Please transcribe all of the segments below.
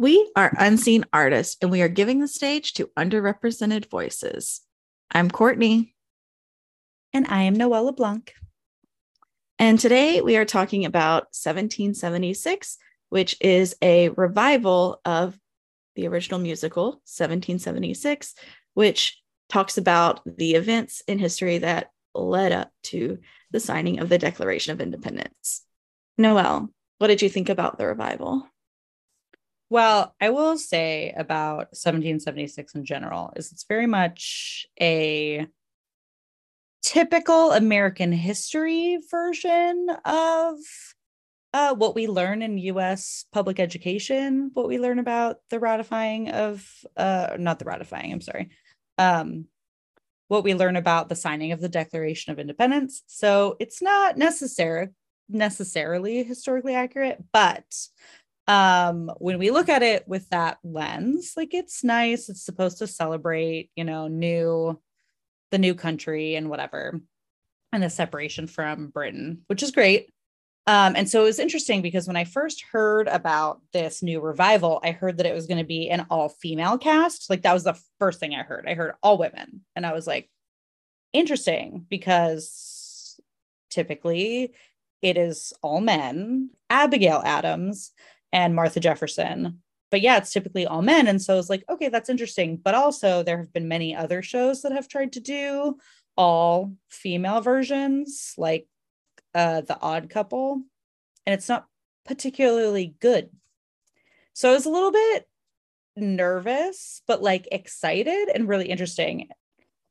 We are unseen artists and we are giving the stage to underrepresented voices. I'm Courtney. And I am Noelle LeBlanc. And today we are talking about 1776, which is a revival of the original musical, 1776, which talks about the events in history that led up to the signing of the Declaration of Independence. Noelle, what did you think about the revival? Well, I will say about 1776 in general is it's very much a typical American history version of uh, what we learn in US public education, what we learn about the ratifying of, uh, not the ratifying, I'm sorry, um, what we learn about the signing of the Declaration of Independence. So it's not necessary, necessarily historically accurate, but um when we look at it with that lens like it's nice it's supposed to celebrate you know new the new country and whatever and the separation from britain which is great. Um and so it was interesting because when i first heard about this new revival i heard that it was going to be an all female cast. Like that was the first thing i heard. I heard all women and i was like interesting because typically it is all men. Abigail adams and Martha Jefferson. But yeah, it's typically all men. And so it's like, okay, that's interesting. But also, there have been many other shows that have tried to do all female versions, like uh, The Odd Couple, and it's not particularly good. So I was a little bit nervous, but like excited and really interesting.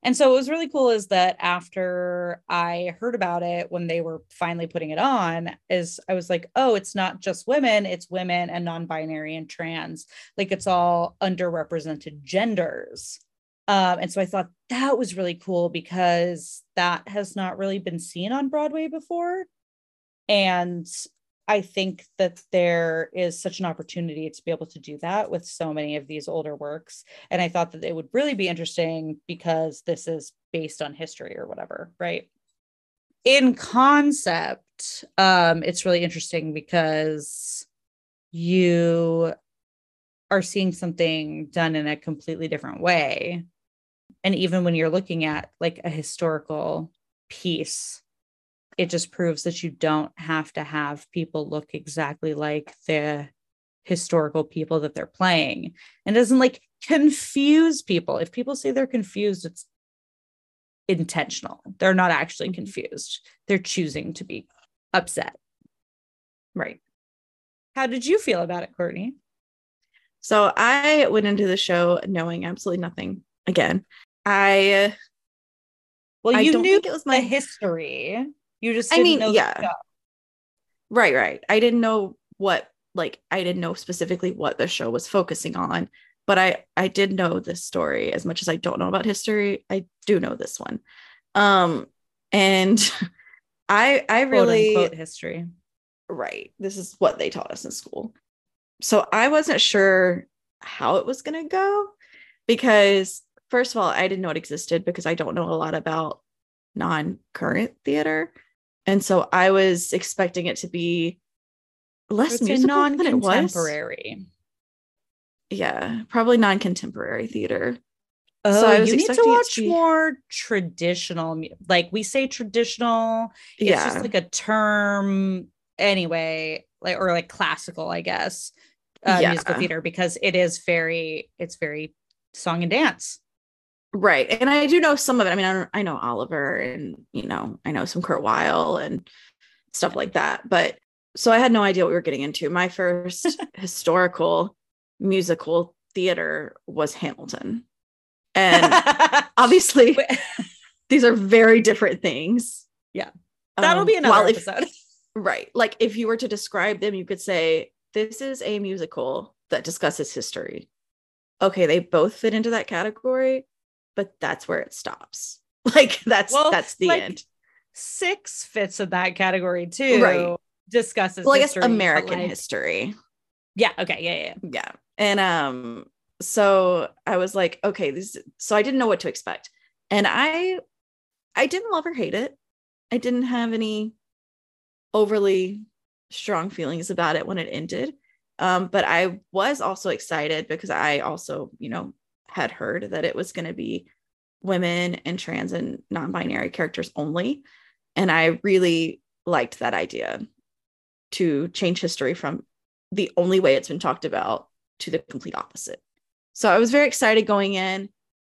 And so what was really cool is that after I heard about it when they were finally putting it on, is I was like, oh, it's not just women, it's women and non-binary and trans. Like it's all underrepresented genders. Um, and so I thought that was really cool because that has not really been seen on Broadway before. And I think that there is such an opportunity to be able to do that with so many of these older works. And I thought that it would really be interesting because this is based on history or whatever, right? In concept, um, it's really interesting because you are seeing something done in a completely different way. And even when you're looking at like a historical piece, it just proves that you don't have to have people look exactly like the historical people that they're playing. And doesn't like confuse people. If people say they're confused it's intentional. They're not actually mm-hmm. confused. They're choosing to be upset. Right. How did you feel about it courtney? So i went into the show knowing absolutely nothing again. I well you knew it was my history you just I mean, yeah. Right, right. I didn't know what like I didn't know specifically what the show was focusing on, but I I did know this story as much as I don't know about history. I do know this one. Um and I I really quote, history. Right. This is what they taught us in school. So I wasn't sure how it was going to go because first of all, I didn't know it existed because I don't know a lot about non-current theater. And so I was expecting it to be less musical than it was. Contemporary. Yeah, probably non-contemporary theater. Oh, so I was you need to watch to be... more traditional. Like we say traditional. It's yeah. just like a term anyway, like or like classical, I guess. Uh, yeah. musical theater because it is very it's very song and dance Right. And I do know some of it. I mean, I, I know Oliver and, you know, I know some Kurt Weill and stuff like that. But so I had no idea what we were getting into. My first historical musical theater was Hamilton. And obviously, these are very different things. Yeah. That'll um, be another episode. If, right. Like if you were to describe them, you could say, this is a musical that discusses history. Okay, they both fit into that category but that's where it stops. Like that's well, that's the like, end. Six fits in that category too. Right. Discusses well, I guess American like, history. Yeah. Okay. Yeah. Yeah. Yeah. And um, so I was like, okay, this. So I didn't know what to expect, and I, I didn't love or hate it. I didn't have any overly strong feelings about it when it ended. Um, but I was also excited because I also, you know, had heard that it was going to be women and trans and non-binary characters only. And I really liked that idea to change history from the only way it's been talked about to the complete opposite. So I was very excited going in.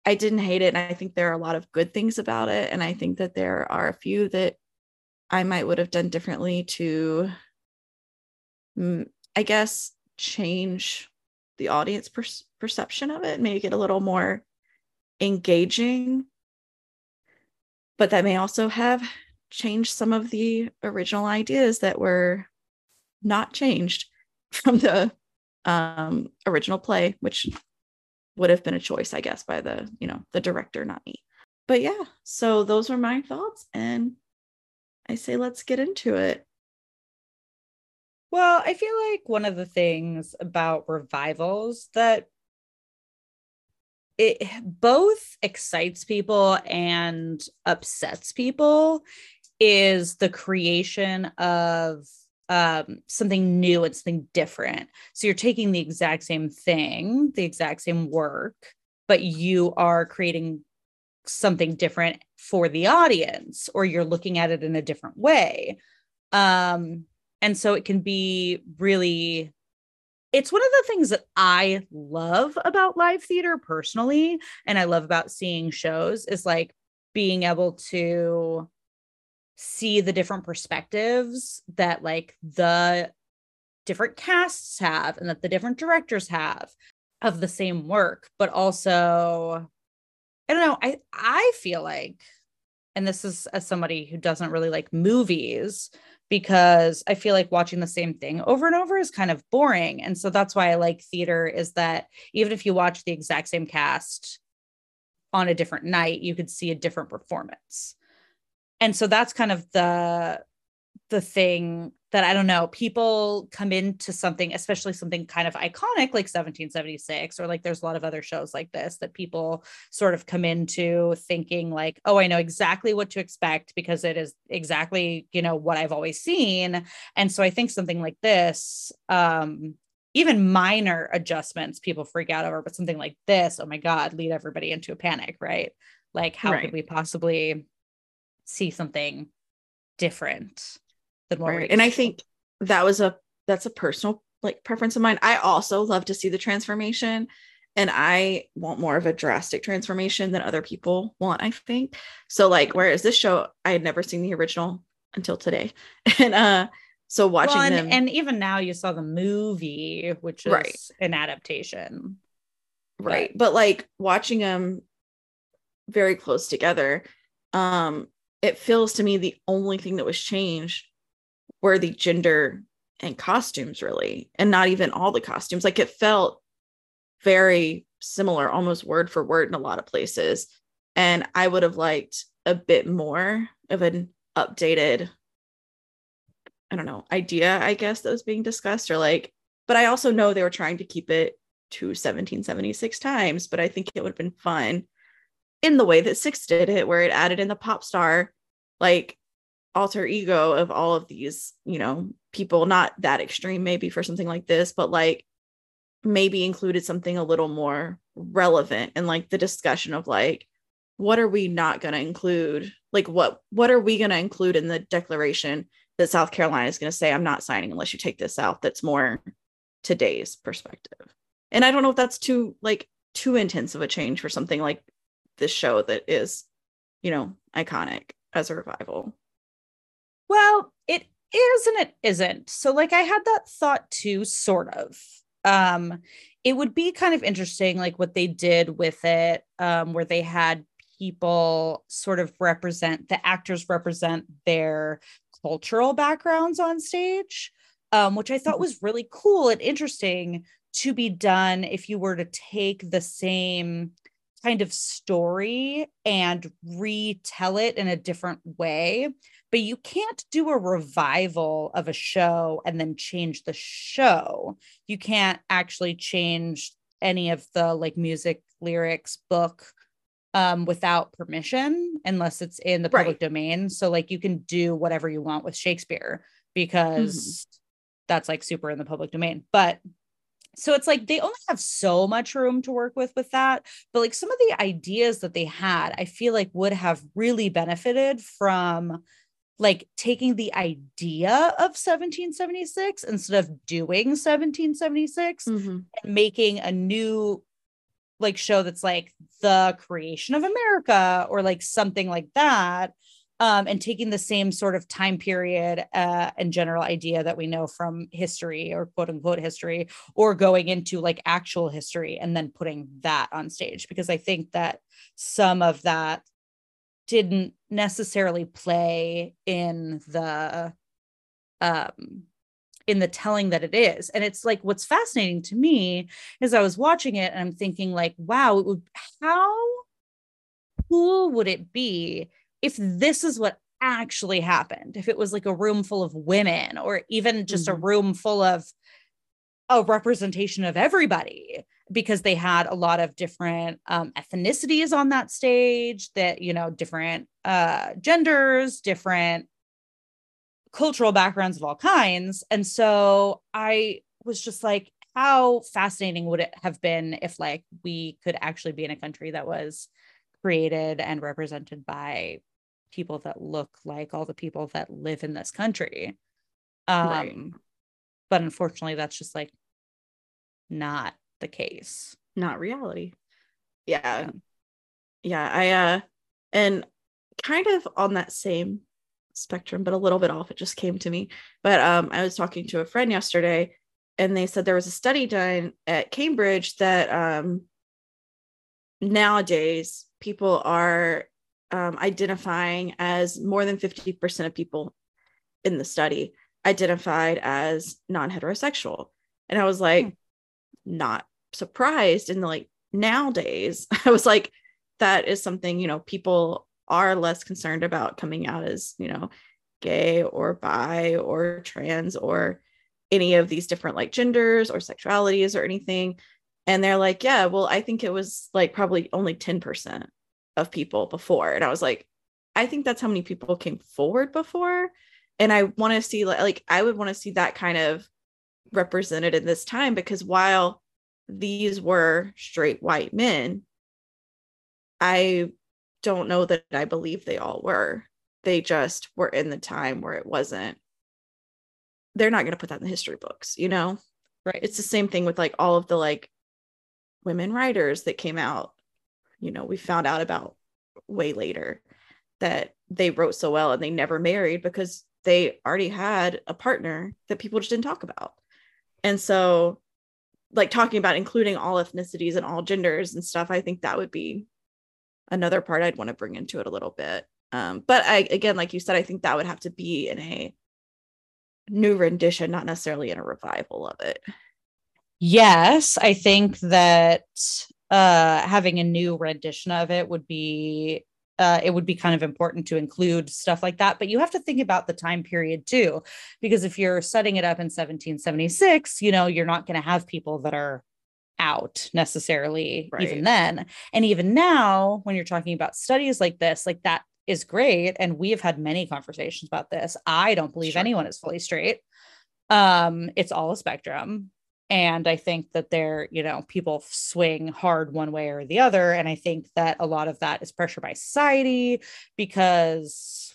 I didn't hate it. And I think there are a lot of good things about it. And I think that there are a few that I might would have done differently to, mm, I guess, change the audience per- perception of it, make it a little more engaging. But that may also have changed some of the original ideas that were not changed from the um, original play, which would have been a choice, I guess, by the you know the director, not me. But yeah, so those were my thoughts, and I say let's get into it. Well, I feel like one of the things about revivals that it both excites people and upsets people is the creation of um, something new and something different. So you're taking the exact same thing, the exact same work, but you are creating something different for the audience, or you're looking at it in a different way. Um, and so it can be really it's one of the things that I love about live theater personally, and I love about seeing shows is like being able to see the different perspectives that like the different casts have and that the different directors have of the same work. But also i don't know i i feel like and this is as somebody who doesn't really like movies because i feel like watching the same thing over and over is kind of boring. And so that's why i like theater is that even if you watch the exact same cast on a different night you could see a different performance. And so that's kind of the the thing that I don't know, people come into something, especially something kind of iconic like 1776, or like there's a lot of other shows like this that people sort of come into thinking, like, oh, I know exactly what to expect because it is exactly, you know, what I've always seen. And so I think something like this, um, even minor adjustments people freak out over, but something like this, oh my God, lead everybody into a panic, right? Like, how right. could we possibly see something different than what right. and i think that was a that's a personal like preference of mine. I also love to see the transformation and i want more of a drastic transformation than other people want i think. So like whereas this show? I had never seen the original until today. And uh so watching well, and, them and even now you saw the movie which is right. an adaptation. Right. But, but like watching them very close together um it feels to me the only thing that was changed were the gender and costumes really and not even all the costumes. Like it felt very similar almost word for word in a lot of places. And i would have liked a bit more of an updated i don't know idea i guess that was being discussed or like but i also know they were trying to keep it to 1776 times but i think it would have been fun in the way that Six did it, where it added in the pop star, like alter ego of all of these, you know, people, not that extreme, maybe for something like this, but like maybe included something a little more relevant and like the discussion of like, what are we not going to include? Like, what what are we going to include in the declaration that South Carolina is going to say, I'm not signing unless you take this out? That's more today's perspective. And I don't know if that's too like too intense of a change for something like this show that is, you know, iconic as a revival? Well, it is and it isn't. So like I had that thought too, sort of. Um, it would be kind of interesting, like what they did with it, um, where they had people sort of represent the actors represent their cultural backgrounds on stage, um, which I thought mm-hmm. was really cool and interesting to be done if you were to take the same kind of story and retell it in a different way. But you can't do a revival of a show and then change the show. You can't actually change any of the like music, lyrics, book um without permission unless it's in the public right. domain. So like you can do whatever you want with Shakespeare because mm-hmm. that's like super in the public domain. But so it's like they only have so much room to work with with that but like some of the ideas that they had i feel like would have really benefited from like taking the idea of 1776 instead of doing 1776 Mm-hmm. and making a new like show that's like the creation of america or like something like that um, and taking the same sort of time period uh, and general idea that we know from history or quote unquote history, or going into like actual history and then putting that on stage. Because I think that some of that didn't necessarily play in the um in the telling that it is and it's like what's fascinating to me is i was watching it and i'm thinking like wow it would how cool would it be if this is what actually happened, if it was like a room full of women or even just Mhm. a room full of a representation of everybody, because they had a lot of different um, ethnicities on that stage, that, you know, different uh, genders, different cultural backgrounds of all kinds. And so I was just like, how fascinating would it have been if like we could actually be in a country that was created and represented by people that look like all the people that live in this country. Um, Right. but unfortunately, that's just like not the case. Not reality. Yeah. Yeah. Yeah. I, uh, and kind of on that same spectrum, but a little bit off, it just came to me. But um, I was talking to a friend yesterday and they said there was a study done at Cambridge that um, nowadays people are um, identifying as more than 50% of people in the study identified as non-heterosexual. And i was like Hmm. not surprised. And like nowadays i was like that is something you know people are less concerned about coming out as you know gay or bi or trans or any of these different like genders or sexualities or anything. And they're like yeah well i think it was like probably only 10% of people before. And i was like i think that's how many people came forward before. And i want to see like, like i would want to see that kind of represented in this time because while these were straight white men i don't know that i believe they all were. They just were in the time where it wasn't they're not going to put that in the history books you know? Right. it's the same thing with like all of the like women writers that came out you know we found out about way later that they wrote so well and they never married because they already had a partner that people just didn't talk about. And so like talking about including all ethnicities and all genders and stuff i think that would be another part i'd want to bring into it a little bit. Um, but i again like you said i think that would have to be in a new rendition not necessarily in a revival of it. Yes, I think that uh, having a new rendition of it would be uh, it would be kind of important to include stuff like that. But you have to think about the time period too, because if you're setting it up in 1776, you know, you're not going to have people that are out necessarily even then. And even now, when you're talking about studies like this, like that is great. And we have had many conversations about this. I don't believe Sure. anyone is fully straight. Um, it's all a spectrum and i think that they're you know people swing hard one way or the other. And i think that a lot of that is pressure by society because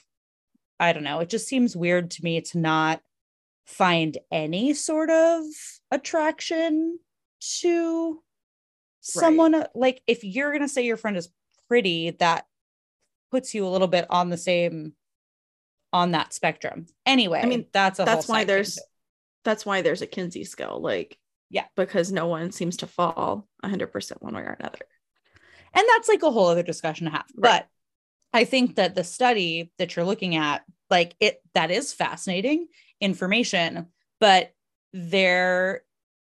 i don't know it just seems weird to me to not find any sort of attraction to someone uh, like if you're going to say your friend is pretty that puts you a little bit on the same on that spectrum. Anyway I mean, that's a that's why there's that's why there's a kinsey scale like Yeah. because no one seems to fall 100% one way or another and that's like a whole other discussion to have Right. but i think that the study that you're looking at like it that is fascinating information but there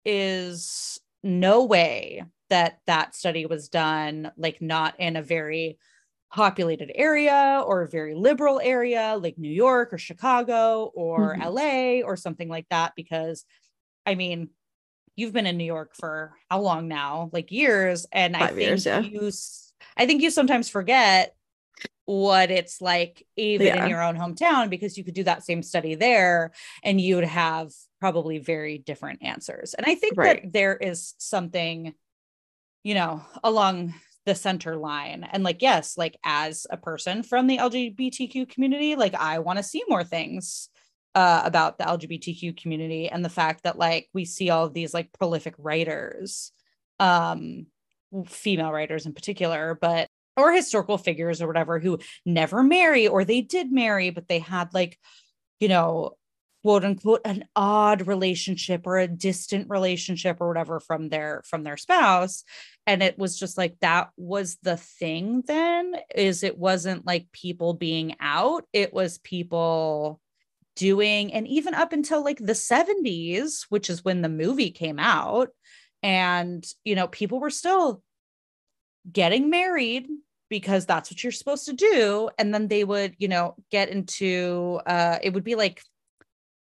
is no way that that study was done like not in a very populated area or a very liberal area like new york or chicago or Mhm. la or something like that because i mean you've been in new york for how long now like years and i think years, yeah. you i think you sometimes forget what it's like even Yeah. in your own hometown because you could do that same study there and you would have probably very different answers. And I think Right. that there is something, you know, along the center line. And like, yes, like as a person from the LGBTQ community, like I want to see more things uh, about the LGBTQ community and the fact that like we see all of these like prolific writers, um, female writers in particular, but or historical figures or whatever who never marry or they did marry, but they had like, you know, quote unquote an odd relationship or a distant relationship or whatever from their from their spouse. And it was just like that was the thing then is it wasn't like people being out. It was people doing and even up until like the 70s which is when the movie came out and you know people were still getting married because that's what you're supposed to do and then they would you know get into uh it would be like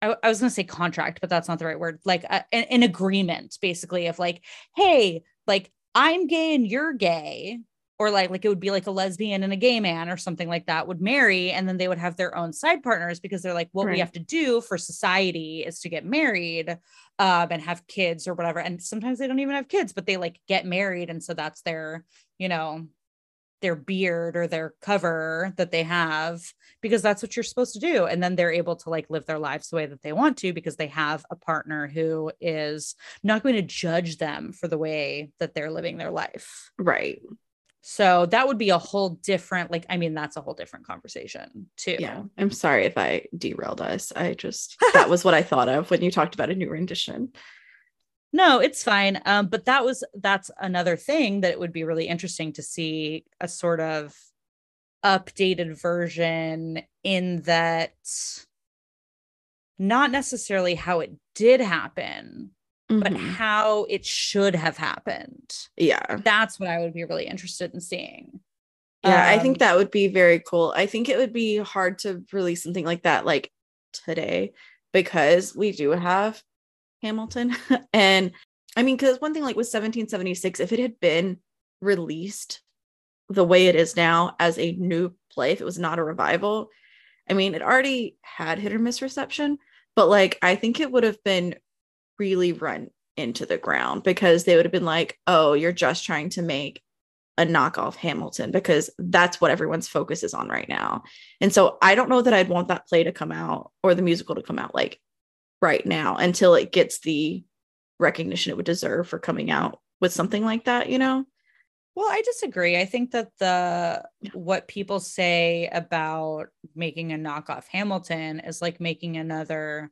I, I was going to say contract but that's not the right word like a, an, an agreement basically of like hey like i'm gay and you're gay or like like it would be like a lesbian and a gay man or something like that would marry and then they would have their own side partners because they're like what Right. we have to do for society is to get married um and have kids or whatever and sometimes they don't even have kids but they like get married and so that's their you know their beard or their cover that they have because that's what you're supposed to do and then they're able to like live their lives the way that they want to because they have a partner who is not going to judge them for the way that they're living their life Right. So that would be a whole different like i mean that's a whole different conversation too Yeah. I'm sorry if I derailed us. I just, that was what I thought of when you talked about a new rendition. No, it's fine. Um, but that was that's another thing that it would be really interesting to see a sort of updated version in that not necessarily how it did happen, but Mhm. how it should have happened. yeah. That's what I would be really interested in seeing. Yeah, I Um, think that would be very cool. I think it would be hard to release something like that like today because we do have Hamilton. and I mean, because one thing like with 1776, if it had been released the way it is now as a new play, if it was not a revival, I mean, it already had hit or miss reception, but like I think it would have been really run into the ground because they would have been like, oh, you're just trying to make a knockoff Hamilton because that's what everyone's focus is on right now. And so I don't know that I'd want that play to come out or the musical to come out like right now until it gets the recognition it would deserve for coming out with something like that, you know? Well, I disagree. I think that the what people say about making a knockoff Hamilton is like making another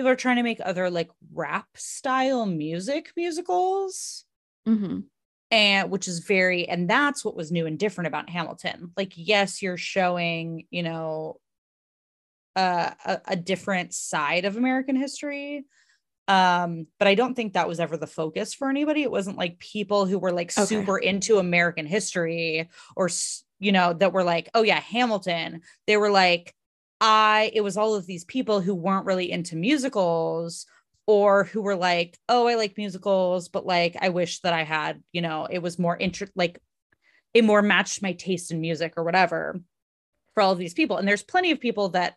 people are trying to make other like rap style music musicals Mm-hmm. and which is very and that's what was new and different about Hamilton. Like yes, you're showing, you know, uh, a, a different side of American history. Um, but I don't think that was ever the focus for anybody. It wasn't like people who were like Okay. super into American history or you know that were like, oh yeah, Hamilton. They were like, I. It was all of these people who weren't really into musicals or who were like, oh, I like musicals, but like I wish that I had, you know, it was more interest like it more matched my taste in music or whatever for all of these people. And there's plenty of people that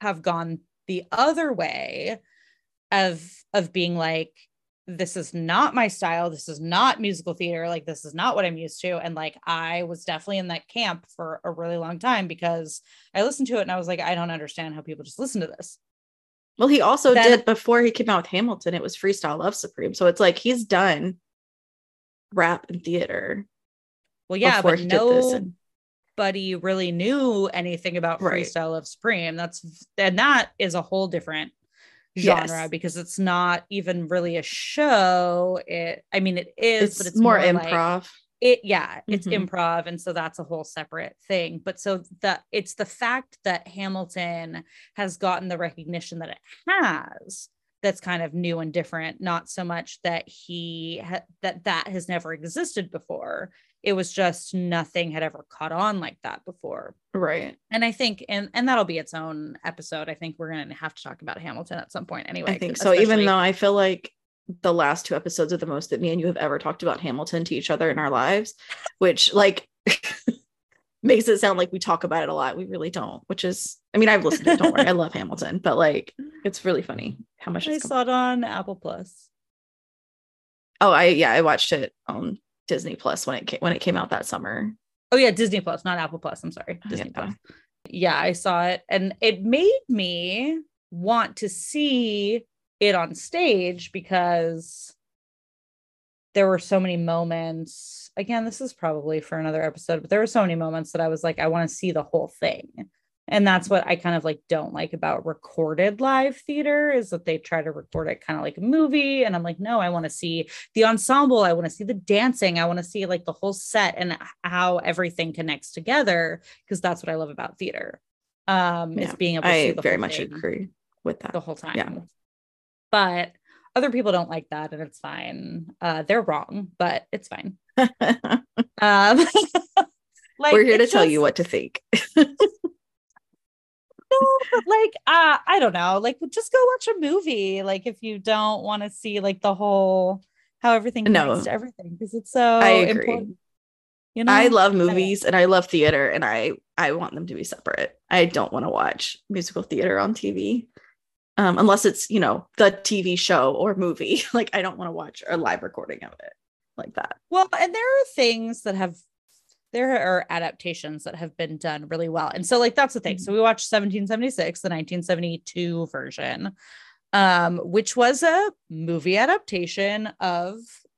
have gone the other way of of being like this is not my style this is not musical theater like this is not what i'm used to and like i was definitely in that camp for a really long time because i listened to it and i was like i don't understand how people just listen to this Well, he also Then- did before he came out with Hamilton, it was Freestyle Love Supreme. So it's like he's done rap and theater well yeah but he. And nobody really knew anything about Right. Freestyle Love Supreme that's and that is a whole different genre Yes. because it's not even really a show it i mean it is it's, but it's more, more like- improv. it yeah it's Mhm. improv and so that's a whole separate thing but so the it's the fact that hamilton has gotten the recognition that it has that's kind of new and different not so much that he ha- that that has never existed before it was just nothing had ever caught on like that before right. and i think and and that'll be its own episode i think we're going to have to talk about hamilton at some point anyway I think so. Even though I feel like the last two episodes are the most that me and you have ever talked about Hamilton to each other in our lives, which like makes it sound like we talk about it a lot. We really don't, which is, I mean, I've listened to it. Don't worry. I love Hamilton, but like, it's really funny how much I saw it on Apple Plus. Oh, I, yeah, I watched it on Disney Plus when it came, when it came out that summer. Oh, yeah, Disney Plus, not Apple Plus. I'm sorry. Oh, Disney yeah. Plus. Yeah, I saw it and it made me want to see it on stage because there were so many moments. Again, this is probably for another episode, but there were so many moments that I was like, I want to see the whole thing. And that's what I kind of like don't like about recorded live theater is that they try to record it kind of like a movie. And I'm like, no, I want to see the ensemble. I want to see the dancing. I want to see like the whole set and how everything connects together because that's what I love about theater. Um, yeah, is being able to I very much agree with that the whole time. Yeah. But other people don't like that and it's fine. Uh, they're wrong, but it's fine. um, like, We're here to tell you what to think. no, but like uh, I don't know, like just go watch a movie. Like if you don't want to see like the whole how everything connects no. to everything because it's so I agree. important. You know, I love movies and I love theater and I I want them to be separate. I don't want to watch musical theater on TV um, unless it's you know the TV show or movie. like I don't want to watch a live recording of it like that. Well, and there are things that have there are adaptations that have been done really well, and so like that's the thing. Mm-hmm. So we watched 1776, the 1972 version, um, which was a movie adaptation of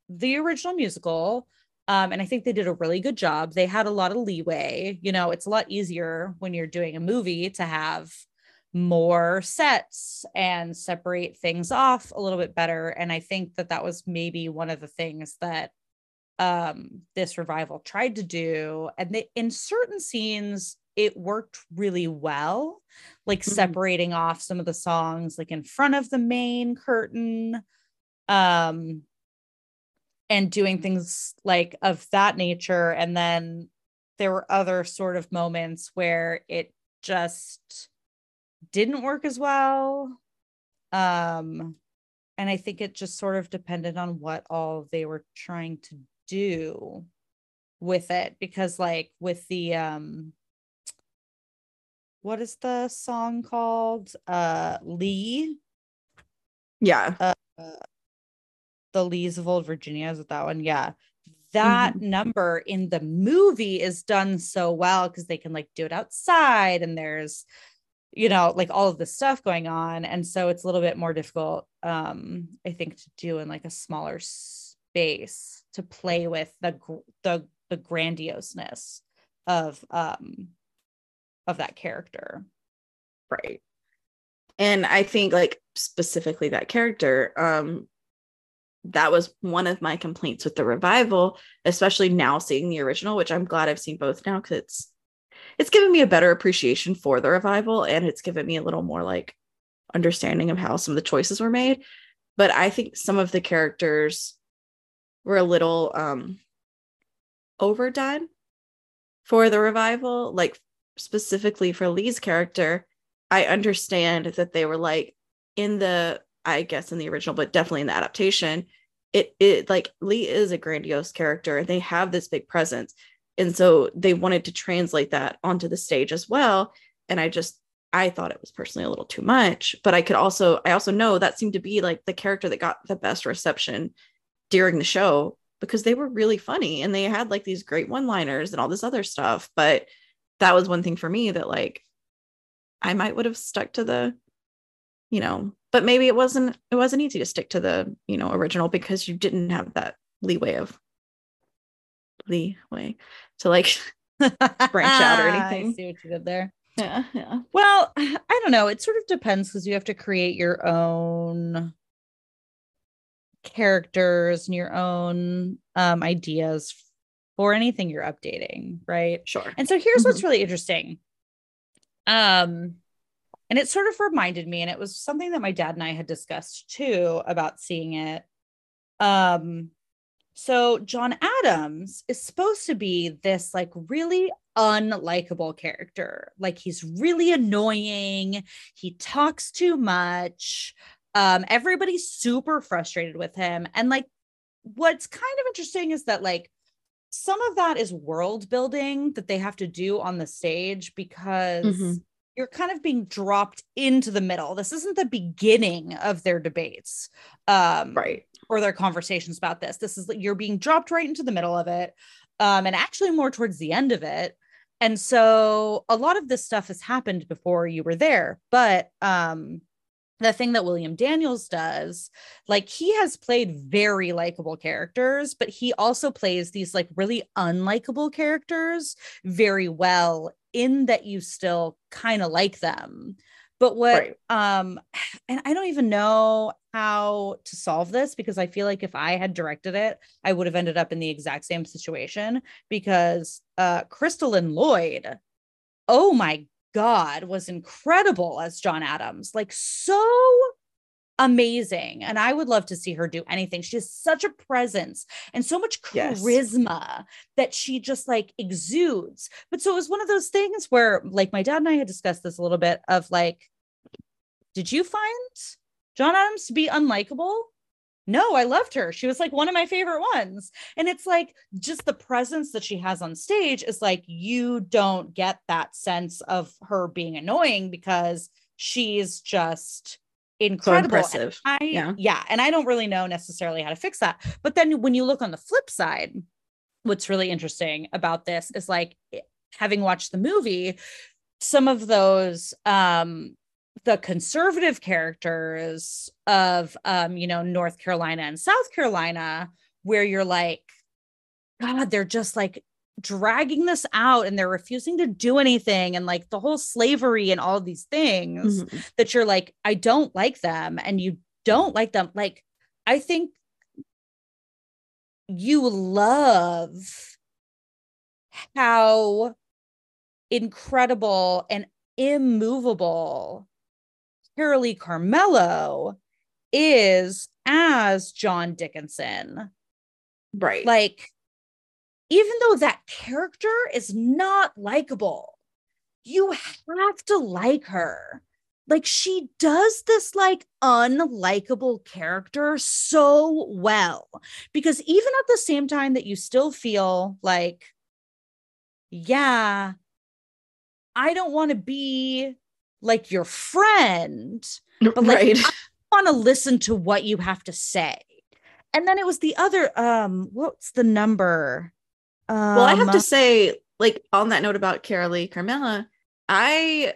the original musical. Um, and I think they did a really good job. They had a lot of leeway. You know, it's a lot easier when you're doing a movie to have more sets and separate things off a little bit better and i think that that was maybe one of the things that um this revival tried to do and they, in certain scenes it worked really well like mm-hmm. separating off some of the songs like in front of the main curtain um and doing things like of that nature and then there were other sort of moments where it just didn't work as well. Um, and I think it just sort of depended on what all they were trying to do with it because like with the um what is the song called? Uh lee? Yeah. Uh, the lees of old virginia is it that one? Yeah. That mm-hmm. number in the movie is done so well because they can like do it outside and there's you know like all of this stuff going on. And so it's a little bit more difficult um i think to do in like a smaller space to play with the the the grandioseness of um of that character. Right. And i think like specifically that character um that was one of my complaints with the revival especially now seeing the original which i'm glad i've seen both now because it's it's given me a better appreciation for the revival and it's given me a little more like understanding of how some of the choices were made. But i think some of the characters were a little um overdone for the revival like specifically for lee's character i understand that they were like in the i guess in the original but definitely in the adaptation it it like lee is a grandiose character and they have this big presence. And so they wanted to translate that onto the stage as well. And i just i thought it was personally a little too much but i could also i also know that seemed to be like the character that got the best reception during the show because they were really funny and they had like these great one liners and all this other stuff but that was one thing for me that like i might would have stuck to the you know but maybe it wasn't it wasn't easy to stick to the you know original because you didn't have that leeway of leeway to like branch out or anything. I see what you did there. Yeah, yeah. Well, I don't know. It sort of depends because you have to create your own characters and your own um, ideas for anything you're updating, right? Sure. And so here's mm-hmm. what's really interesting. Um, and it sort of reminded me, and it was something that my dad and I had discussed too about seeing it. Um, so John Adams is supposed to be this like really unlikable character. Like he's really annoying. He talks too much. Um, everybody's super frustrated with him. And like what's kind of interesting is that like some of that is world building that they have to do on the stage because mm-hmm. you're kind of being dropped into the middle. This isn't the beginning of their debates. Um, right. Or their conversations about this. This is you're being dropped right into the middle of it. Um, and actually more towards the end of it. And so a lot of this stuff has happened before you were there. But um the thing that William Daniels does, like he has played very likable characters, but he also plays these like really unlikable characters very well in that you still kind of like them. But what right. um and I don't even know how to solve this because I feel like if I had directed it, I would have ended up in the exact same situation because uh Crystalline Lloyd oh my God was incredible as John Adams, like so amazing. And I would love to see her do anything. She has such a presence and so much charisma yes. that she just like exudes. But so it was one of those things where, like, my dad and I had discussed this a little bit of like, did you find John Adams to be unlikable? No, I loved her. She was like one of my favorite ones. And it's like just the presence that she has on stage is like you don't get that sense of her being annoying because she's just incredible. So impressive. I, yeah. yeah. And I don't really know necessarily how to fix that. But then when you look on the flip side, what's really interesting about this is like having watched the movie, some of those um the conservative characters of um you know North Carolina and South Carolina where you're like god they're just like dragging this out and they're refusing to do anything and like the whole slavery and all these things mm-hmm. that you're like I don't like them and you don't like them like I think you love how incredible and immovable Carolee Carmello is as John Dickinson. Right. Like, even though that character is not likable, you have to like her. Like, she does this like unlikable character so well. Because even at the same time that you still feel like, yeah, I don't want to be like your friend, but like right. I want to listen to what you have to say. And then it was the other um what's the number? Um, well, I have to um, say like on that note about Carolee Carmello, I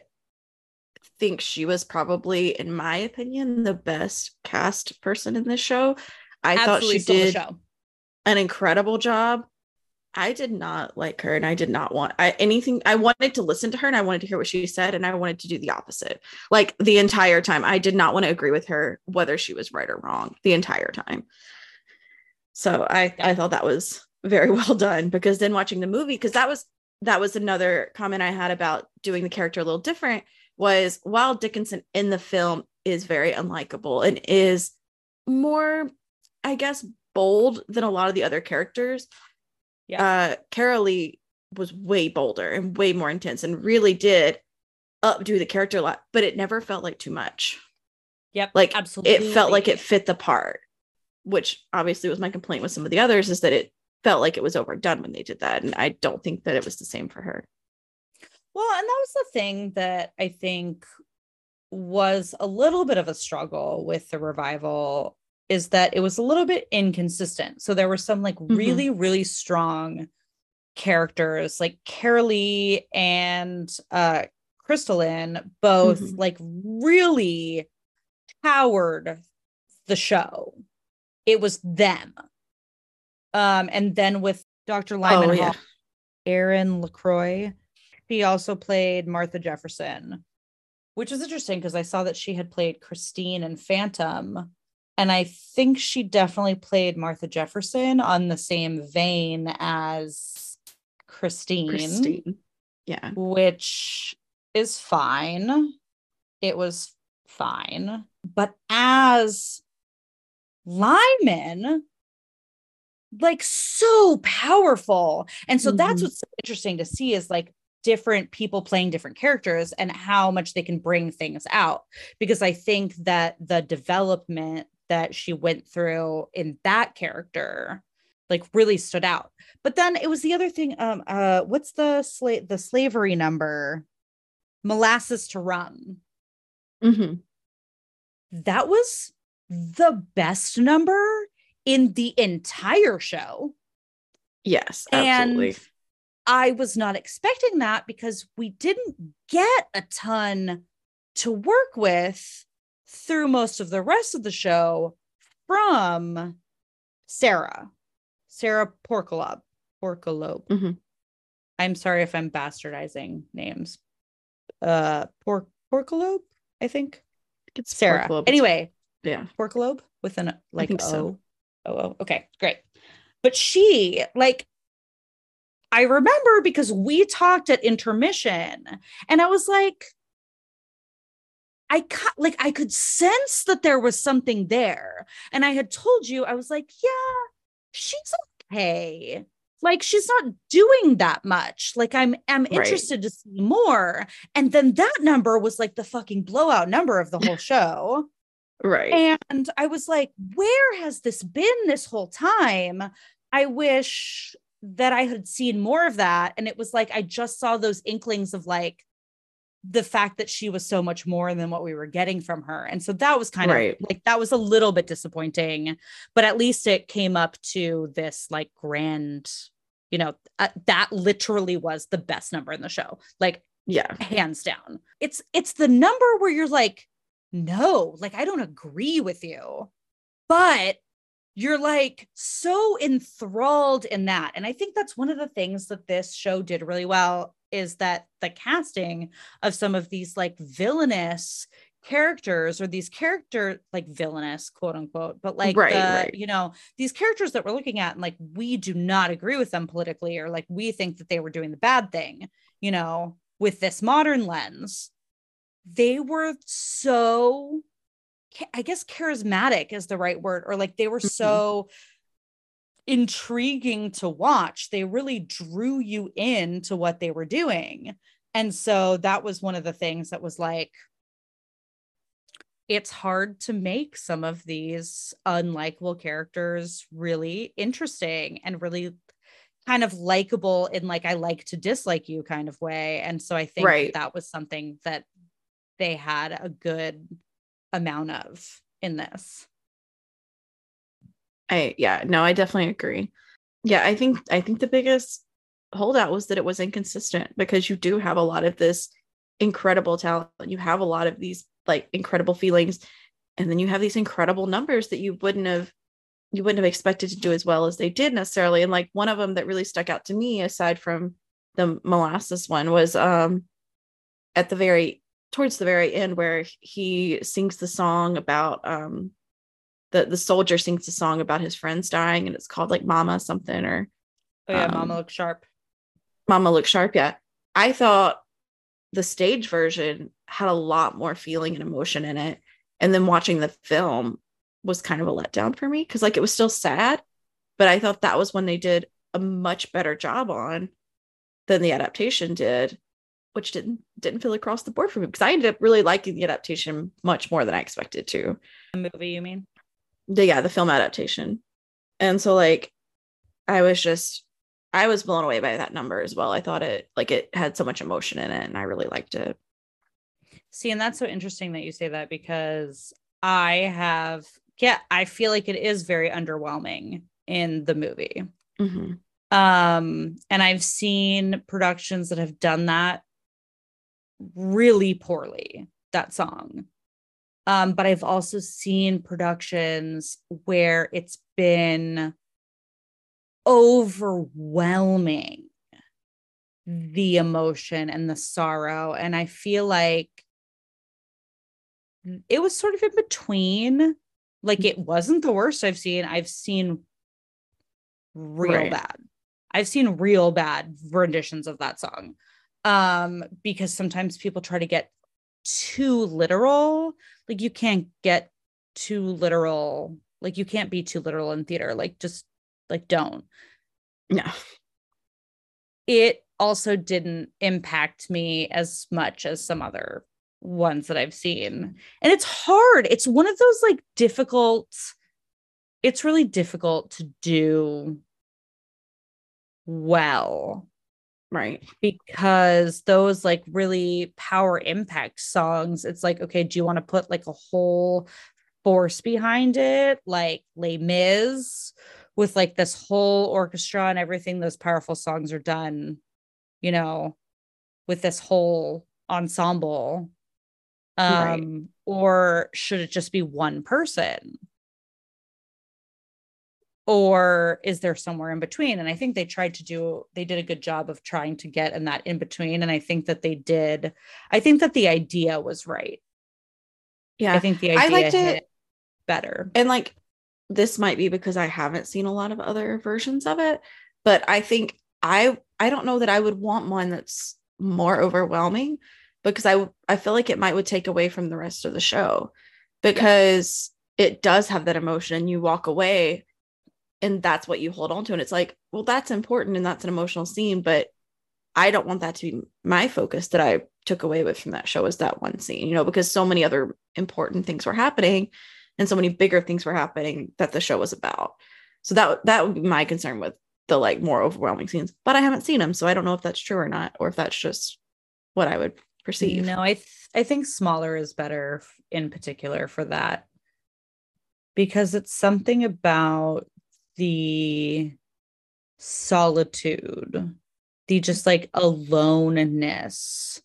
think she was probably in my opinion the best cast person in this show. I Absolutely thought she did an incredible job. I did not like her and I did not want I, anything. I wanted to listen to her and I wanted to hear what she said and I wanted to do the opposite. Like the entire time, I did not want to agree with her whether she was right or wrong the entire time. So I I thought that was very well done because then watching the movie because that was that was another comment I had about doing the character a little different was while Dickinson in the film is very unlikable and is more I guess bold than a lot of the other characters yeah. uh Carolee was way bolder and way more intense and really did updo the character a lot, but it never felt like too much. Yep. Like absolutely it felt like it fit the part, which obviously was my complaint with some of the others is that it felt like it was overdone when they did that. And I don't think that it was the same for her. Well, and that was the thing that I think was a little bit of a struggle with the revival is that it was a little bit inconsistent. So there were some like mm-hmm. really, really strong characters like Carolee and uh Crystalline both mm-hmm. like really powered the show. It was them. Um, and then with Dr. Lyman oh, yeah. Eryn LeCroy, she also played Martha Jefferson, which is interesting because I saw that she had played Christine and Phantom and I think she definitely played Martha Jefferson on the same vein as Christine. Christine. Yeah. Which is fine. It was fine. But as Lyman, like so powerful. And so mm-hmm. that's what's so interesting to see is like different people playing different characters and how much they can bring things out. Because I think that the development that she went through in that character like really stood out. But then it was the other thing. Um, uh, what's the slave the slavery number? Molasses to rum. Mm-hmm. That was the best number in the entire show. Yes, absolutely. And I was not expecting that because we didn't get a ton to work with through most of the rest of the show from Sarah, Sarah Porkalob. Porkalob. Mm-hmm. I'm sorry if I'm bastardizing names. Uh, Pork Porkalob, I think. It's Sarah. Porkalob. Anyway, yeah. Porkalob with an like O. so. Oh, oh, okay, great. But she like I remember because we talked at intermission and I was like I ca- like I could sense that there was something there. And I had told you I was like, yeah, she's okay. Like she's not doing that much. Like I'm I'm Right. interested to see more. And then that number was like the fucking blowout number of the whole show. Right. And I was like, where has this been this whole time? I wish that I had seen more of that. And it was like, I just saw those inklings of like the fact that she was so much more than what we were getting from her. And so that was kind Right. of like, that was a little bit disappointing, but at least it came up to this like grand, you know, uh, that literally was the best number in the show. Like, yeah. hands down. It's it's the number where you're like, no, like I don't agree with you. But you're like so enthralled in that. And I think that's one of the things that this show did really well is that the casting of some of these like villainous characters or these character like villainous quote unquote but like Right, the, right. you know these characters that we're looking at and like we do not agree with them politically or like we think that they were doing the bad thing you know with this modern lens they were so i guess charismatic is the right word or like they were Mhm. so intriguing to watch they really drew you in to what they were doing and so that was one of the things that was like it's hard to make some of these unlikable characters really interesting and really kind of likable in like I like to dislike you kind of way. And so I think Right. that, that was something that they had a good amount of in this. I yeah, no, I definitely agree. Yeah, I think I think the biggest holdout was that it was inconsistent because you do have a lot of this incredible talent. You have a lot of these like incredible feelings and then you have these incredible numbers that you wouldn't have you wouldn't have expected to do as well as they did necessarily. And like one of them that really stuck out to me aside from the molasses one was um at the very towards the very end where he sings the song about um the the soldier sings a song about his friends dying and it's called like mama something or Oh yeah, Um, Mama looks sharp. mama look sharp yeah i thought the stage version had a lot more feeling and emotion in it and then watching the film was kind of a letdown for me because like it was still sad but i thought that was when they did a much better job on than the adaptation did which didn't didn't feel across the board for me because i ended up really liking the adaptation much more than i expected to The movie, you mean? The yeah the film adaptation and so like i was just i was blown away by that number as well i thought it like it had so much emotion in it and i really liked it See, and that's so interesting that you say that because I have, yeah, I feel like it is very underwhelming in the movie. Mhm. Um, and I've seen productions that have done that really poorly, that song. Um, but I've also seen productions where it's been overwhelming the emotion and the sorrow. And I feel like it was sort of in between. Like it wasn't the worst I've seen. I've seen real Right. bad. I've seen real bad renditions of that song. Um, because sometimes people try to get too literal. Like you can't get too literal. Like you can't be too literal in theater. Like just like don't yeah it also didn't impact me as much as some other ones that I've seen. And it's hard. It's one of those like difficult, it's really difficult to do well right. Because those like really power impact songs it's like okay do you want to put like a whole force behind it? Like Les Mis with like this whole orchestra and everything those powerful songs are done you know with this whole ensemble. Um right. or should it just be one person or is there somewhere in between? And i think they tried to do they did a good job of trying to get in that in between and i think that they did i think that the idea was right. Yeah i think the idea I liked it. better. And like this might be because i haven't seen a lot of other versions of it but i think i i don't know that i would want one that's more overwhelming because i i feel like it might would take away from the rest of the show because yeah. it does have that emotion. And you walk away and that's what you hold on to. And it's like well that's important and that's an emotional scene but i don't want that to be my focus that i took away with from that show is that one scene you know because so many other important things were happening and so many bigger things were happening that the show was about. So that that would be my concern with the like more overwhelming scenes but i haven't seen them so i don't know if that's true or not or if that's just what i would perceive. No i th- i think smaller is better in particular for that because it's something about the solitude, the just like aloneness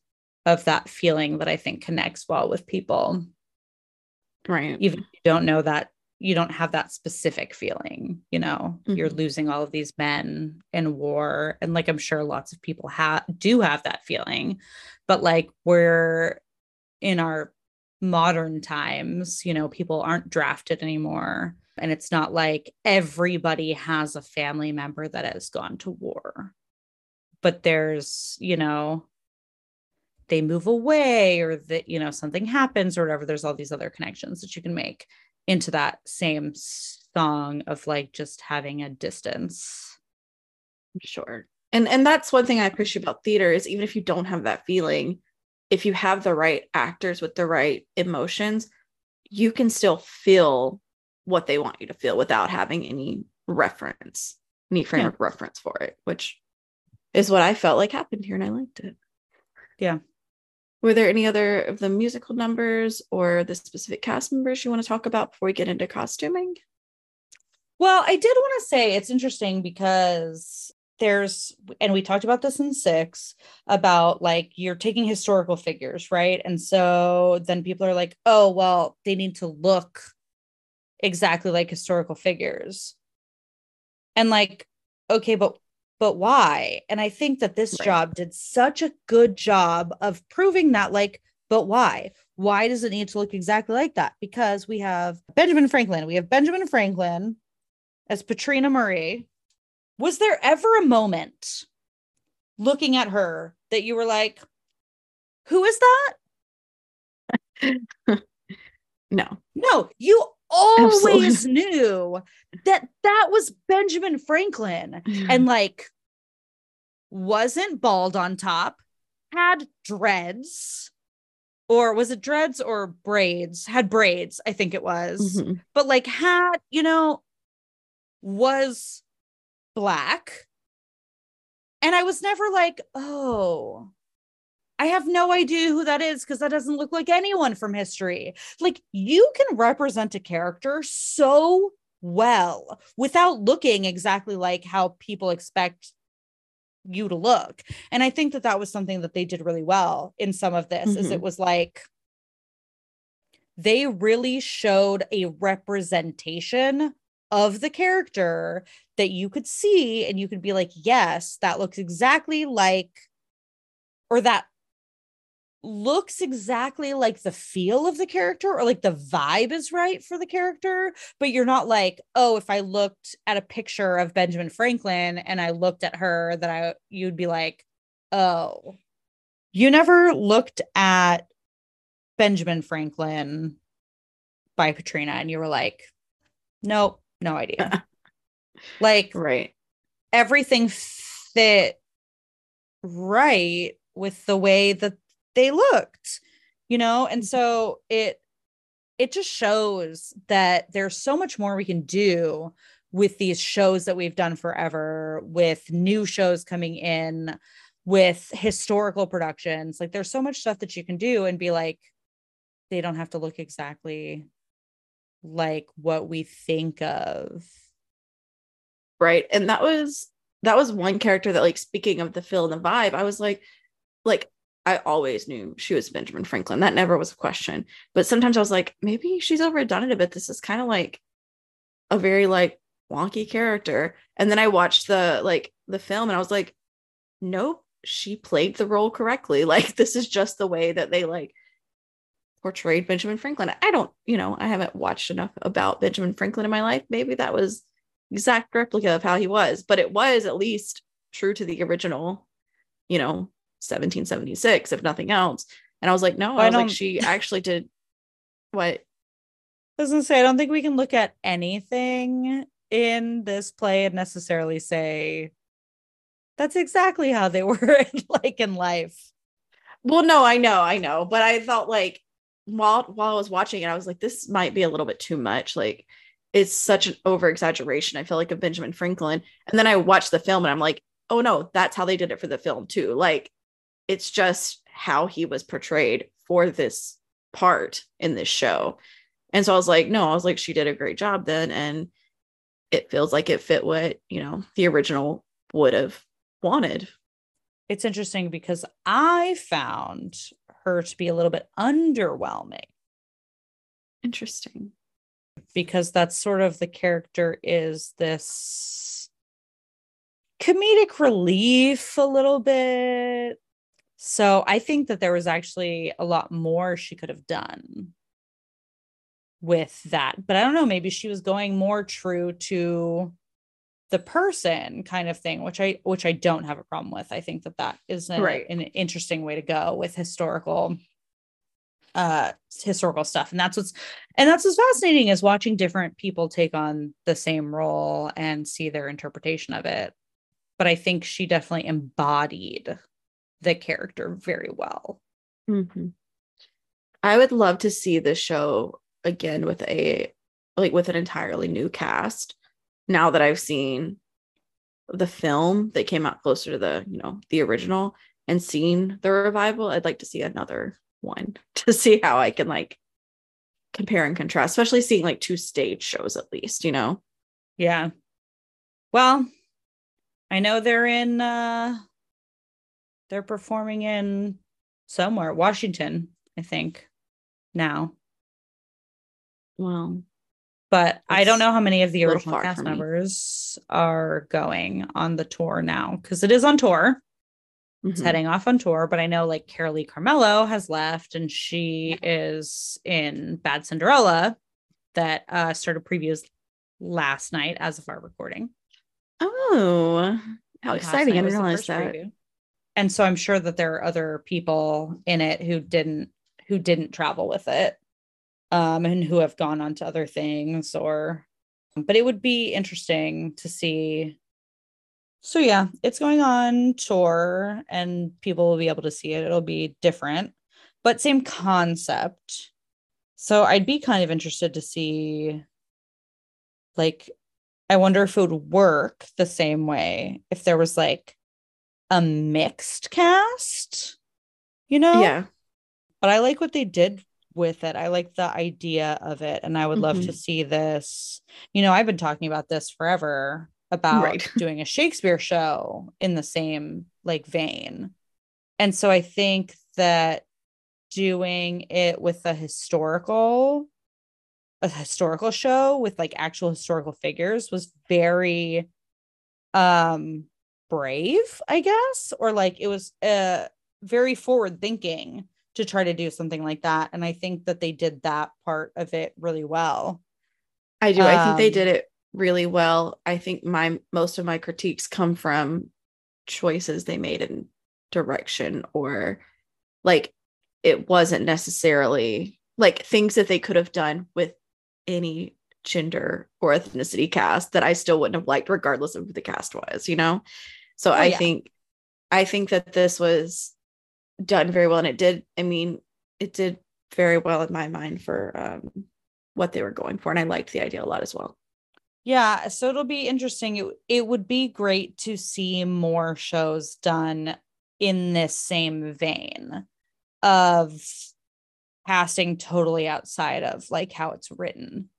of that feeling that I think connects well with people. Right. Even if you don't know that, you don't have that specific feeling, you know, mm-hmm. you're losing all of these men in war. And like I'm sure lots of people have do have that feeling, but like we're in our modern times, you know, people aren't drafted anymore. And it's not like everybody has a family member that has gone to war. But there's, you know, they move away or that, you know, something happens or whatever. There's all these other connections that you can make into that same song of like just having a distance. Sure. And and that's one thing I appreciate about theater is even if you don't have that feeling, if you have the right actors with the right emotions, you can still feel what they want you to feel without having any reference, any frame yeah. of reference for it, which is what I felt like happened here and I liked it. Yeah. Were there any other of the musical numbers or the specific cast members you want to talk about before we get into costuming? Well, I did want to say it's interesting because there's and we talked about this in six about like you're taking historical figures right and so then people are like oh well they need to look exactly like historical figures and like okay but but why and i think that this right. job did such a good job of proving that like but why why does it need to look exactly like that because we have benjamin franklin we have benjamin franklin as Patrena Murray was there ever a moment looking at her that you were like, who is that? no. No, you always Absolutely. knew that that was Benjamin Franklin and like wasn't bald on top, had dreads, or was it dreads or braids? Had braids, I think it was, mm-hmm. but like had, you know, was black. And I was never like, oh, I have no idea who that is because that doesn't look like anyone from history. Like, you can represent a character so well without looking exactly like how people expect you to look. And I think that that was something that they did really well in some of this mm-hmm. is it mm-hmm. was like they really showed a representation of the character that you could see and you could be like, yes, that looks exactly like, or that looks exactly like the feel of the character or like the vibe is right for the character but you're not like oh if i looked at a picture of benjamin franklin and i looked at her that i you'd be like oh you never looked at benjamin franklin by Patrena and you were like nope no idea. like, right. Everything fit right with the way that they looked, you know? And mm-hmm. so it, it just shows that there's so much more we can do with these shows that we've done forever, with new shows coming in, with historical productions. Like there's so much stuff that you can do and be like, they don't have to look exactly like what we think of. Right. And that was that was one character that like speaking of the feel and the vibe, I was like, like I always knew she was Benjamin Franklin. That never was a question. But sometimes I was like, maybe she's overdone it a bit. This is kind of like a very like wonky character. And then I watched the like the film and I was like, nope, she played the role correctly. Like this is just the way that they like portrayed Benjamin Franklin. I don't, you know, I haven't watched enough about Benjamin Franklin in my life. Maybe that was exact replica of how he was, but it was at least true to the original, you know, 1776, if nothing else. And I was like, no, well, I was I like, she actually did what? I was gonna say, I don't think we can look at anything in this play and necessarily say that's exactly how they were like in life. Well, no, I know, I know, but I felt like while while I was watching it, I was like, this might be a little bit too much. Like, it's such an over exaggeration. I feel like of Benjamin Franklin, and then I watched the film, and I'm like, oh no, that's how they did it for the film too. Like, it's just how he was portrayed for this part in this show. And so I was like, no, I was like, she did a great job then, and it feels like it fit what you know the original would have wanted. It's interesting because I found her to be a little bit underwhelming. Interesting. Because that's sort of the character is this comedic relief a little bit. So I think that there was actually a lot more she could have done with that. But I don't know, maybe she was going more true to the person kind of thing which i which i don't have a problem with i think that that is a, right. an interesting way to go with historical uh historical stuff and that's what's and that's what's fascinating is watching different people take on the same role and see their interpretation of it but i think she definitely embodied the character very well mm-hmm. i would love to see the show again with a like with an entirely new cast now that I've seen the film that came out closer to the, you know, the original and seen the revival, I'd like to see another one to see how I can like compare and contrast, especially seeing like two stage shows at least, you know? Yeah. Well, I know they're in uh they're performing in somewhere, Washington, I think, now. Well, but I don't know how many of the original cast members are going on the tour now because it is on tour. Mm-hmm. It's heading off on tour, but I know like Carolee Carmello has left and she is in Bad Cinderella that uh, started previews last night as of our recording. Oh, how exciting! I didn't realize that. Preview. And so I'm sure that there are other people in it who didn't who didn't travel with it um, and who have gone on to other things or but it would be interesting to see. So yeah it's going on tour and people will be able to see it. It'll be different but same concept. So i'd be kind of interested to see like i wonder if it would work the same way if there was like a mixed cast you know yeah but i like what they did with it. I like the idea of it. And I would love mm-hmm. to see this. You know, I've been talking about this forever about right. doing a Shakespeare show in the same like vein. And so I think that doing it with a historical a historical show with like actual historical figures was very um brave, I guess, or like it was uh very forward thinking to try to do something like that. And I think that they did that part of it really well. I do. Um, I think they did um, it really well. I think my most of my critiques come from choices they made in direction or like it wasn't necessarily like things that they could have done with any gender or ethnicity cast that I still wouldn't have liked regardless of who the cast was, you know? So oh, I yeah. think I think that this was done very well and it did i mean it did very well in my mind for um what they were going for and i liked the idea a lot as well Yeah, so it'll be interesting. It, it would be great to see more shows done in this same vein of casting totally outside of like how it's written.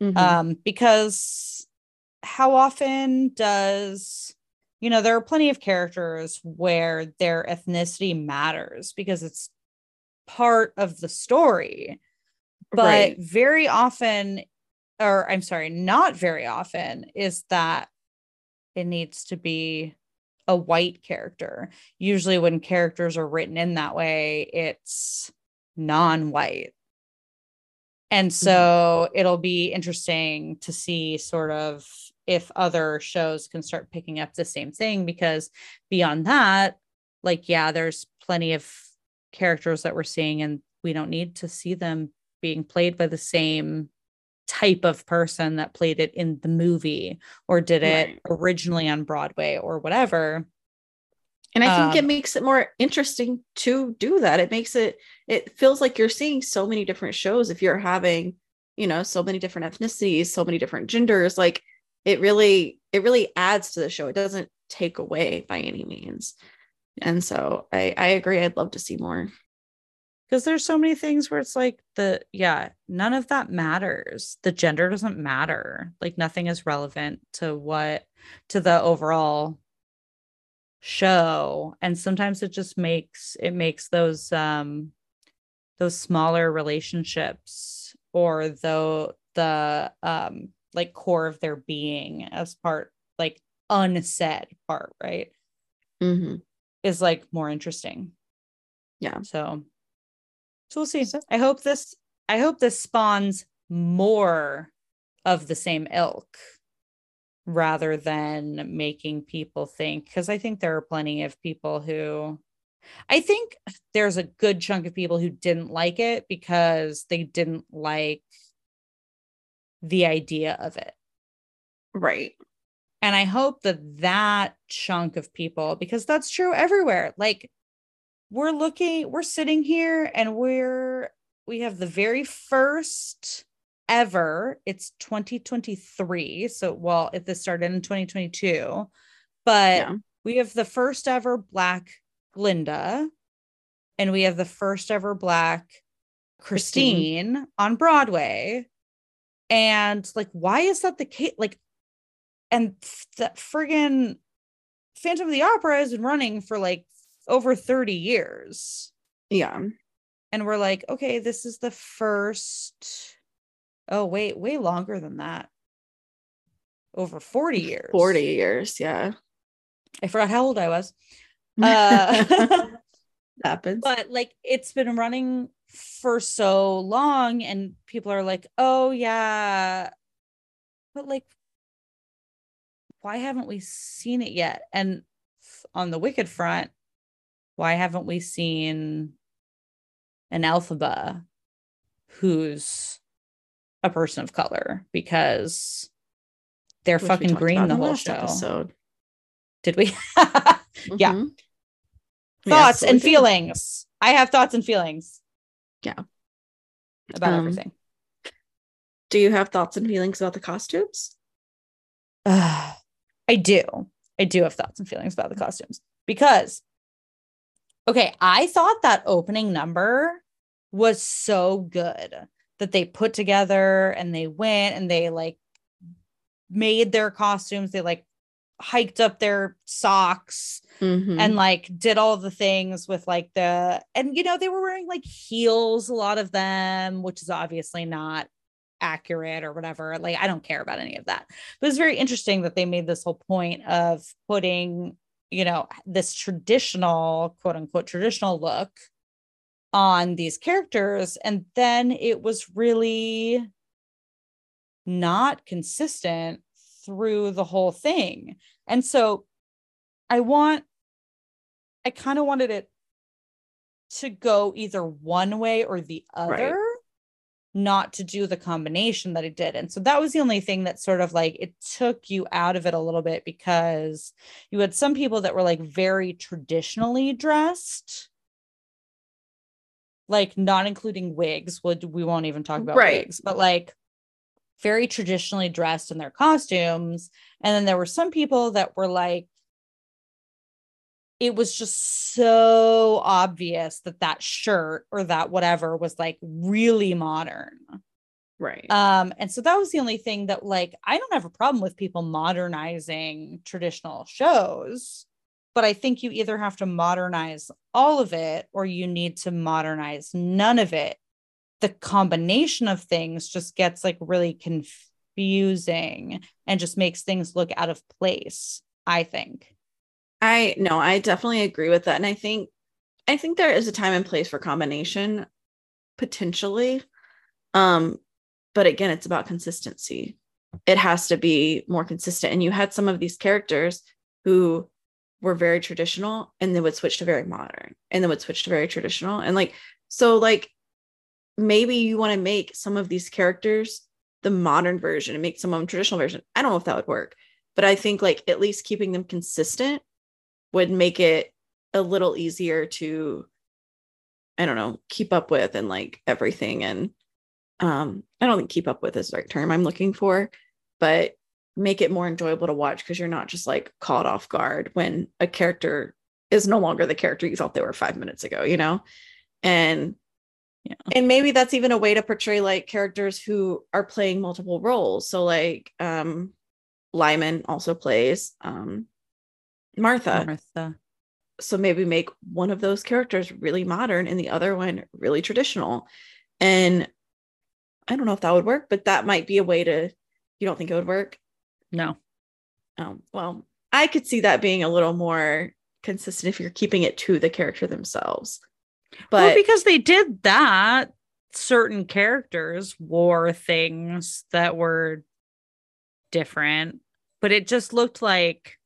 Mhm. Um, because how often does you know there are plenty of characters where their ethnicity matters because it's part of the story. But Right. very often or i'm sorry not very often is that it needs to be a white character. Usually when characters are written in that way it's non-white. And mm-hmm. so it'll be interesting to see sort of if other shows can start picking up the same thing because beyond that like yeah there's plenty of characters that we're seeing and we don't need to see them being played by the same type of person that played it in the movie or did it Right. originally on Broadway or whatever. And I think it Um, makes it more interesting to do that. It makes it it feels like you're seeing so many different shows if you're having, you know, so many different ethnicities, so many different genders, like it really it really adds to the show. It doesn't take away by any means. And so I I agree I'd love to see more. because there's so many things where it's like the yeah none of that matters the gender doesn't matter like nothing is relevant to what to the overall show and sometimes it just makes it makes those um those smaller relationships or though the um like core of their being as part like unsaid part right Mhm. is like more interesting. Yeah. So so we'll see. So- I hope this I hope this spawns more of the same ilk rather than making people think because I think there are plenty of people who I think there's a good chunk of people who didn't like it because they didn't like the idea of it. Right. And I hope that that chunk of people, because that's true everywhere, like we're looking, we're sitting here and we're, we have the very first ever, it's 2023. So, well, if this started in 2022, but Yeah. we have the first ever Black Glinda and we have the first ever Black Christine. Christine on Broadway. And like, why is that the case? Like, and that friggin' Phantom of the Opera has been running for like over 30 years. Yeah. And we're like, okay, this is the first. Oh, wait, way longer than that. Over 40 years. 40 years. Yeah. I forgot how old I was. Uh, happens. but like it's been running for so long and people are like oh yeah. But like why haven't we seen it yet? And on the wicked front why haven't we seen an Elphaba who's a person of color? Because they're Which fucking green the whole show. episode. did we? Yeah. Mhm. We thoughts and feelings. I have thoughts and feelings Yeah. about Um, everything Do you have thoughts and feelings about the costumes? Uh, I do. I do have thoughts and feelings about the costumes because, okay, I thought that opening number was so good that they put together and they went and they like made their costumes. They like hiked up their socks Mhm. and like did all the things with like the and you know they were wearing like heels a lot of them which is obviously not accurate or whatever. Like i don't care about any of that. But it's very interesting that they made this whole point of putting you know this traditional quote unquote traditional look on these characters and then it was really not consistent through the whole thing. And so I want, I kind of wanted it to go either one way or the other, Right. not to do the combination that it did. And so that was the only thing that sort of like it took you out of it a little bit because you had some people that were like very traditionally dressed. Like not including wigs, would we won't even talk about Right. wigs, but like very traditionally dressed in their costumes. And then there were some people that were like, it was just so obvious that that shirt or that whatever was like really modern. Right. Um, and so that was the only thing that like I don't have a problem with people modernizing traditional shows, but I think you either have to modernize all of it or you need to modernize none of it. The combination of things just gets like really confusing and just makes things look out of place, I think. I no, I definitely agree with that. And I think I think there is a time and place for combination potentially. Um, but again, it's about consistency. It has to be more consistent. And you had some of these characters who were very traditional and then would switch to very modern and then would switch to very traditional. And like, so like maybe you want to make some of these characters the modern version and make some of them traditional version. I don't know if that would work, but I think like at least keeping them consistent would make it a little easier to I don't know, keep up with and like everything. And um, I don't think keep up with is the right term I'm looking for, but make it more enjoyable to watch because you're not just like caught off guard when a character is no longer the character you thought they were five minutes ago, you know? And yeah. And maybe that's even a way to portray like characters who are playing multiple roles. So like um Lyman also plays um Martha. Martha. So maybe make one of those characters really modern and the other one really traditional. And I don't know if that would work, but that might be a way to. You don't think it would work? No. Um, well, I could see that being a little more consistent if you're keeping it to the character themselves. But well, because they did that, certain characters wore things that were different, but it just looked like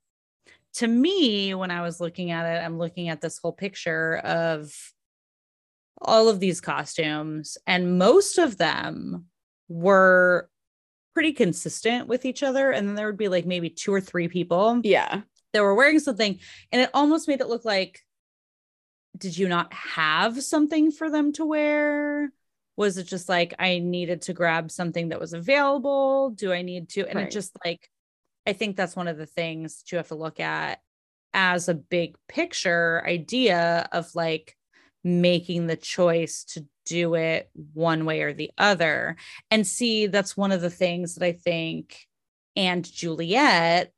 to me when I was looking at it, I'm looking at this whole picture of all of these costumes, and most of them were pretty consistent with each other. And then there would be like maybe two or three people. Yeah. That were wearing something. And it almost made it look like, did you not have something for them to wear? Was it just like I needed to grab something that was available? Do I need to? And right. it just like, I think that's one of the things that you have to look at as a big picture idea of like, making the choice to do it one way or the other. And see, that's one of the things that I think and Juliet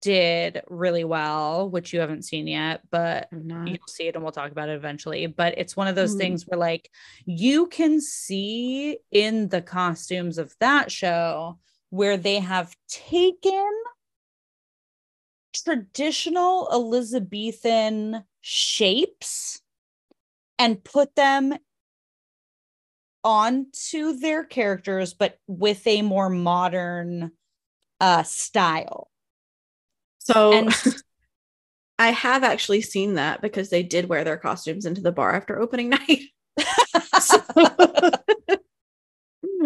did really well, which you haven't seen yet, but you'll see it and we'll talk about it eventually. But it's one of those mm things where, like, you can see in the costumes of that show where they have taken traditional Elizabethan shapes and put them onto their characters, but with a more modern uh, style. So and- I have actually seen that because they did wear their costumes into the bar after opening night. so,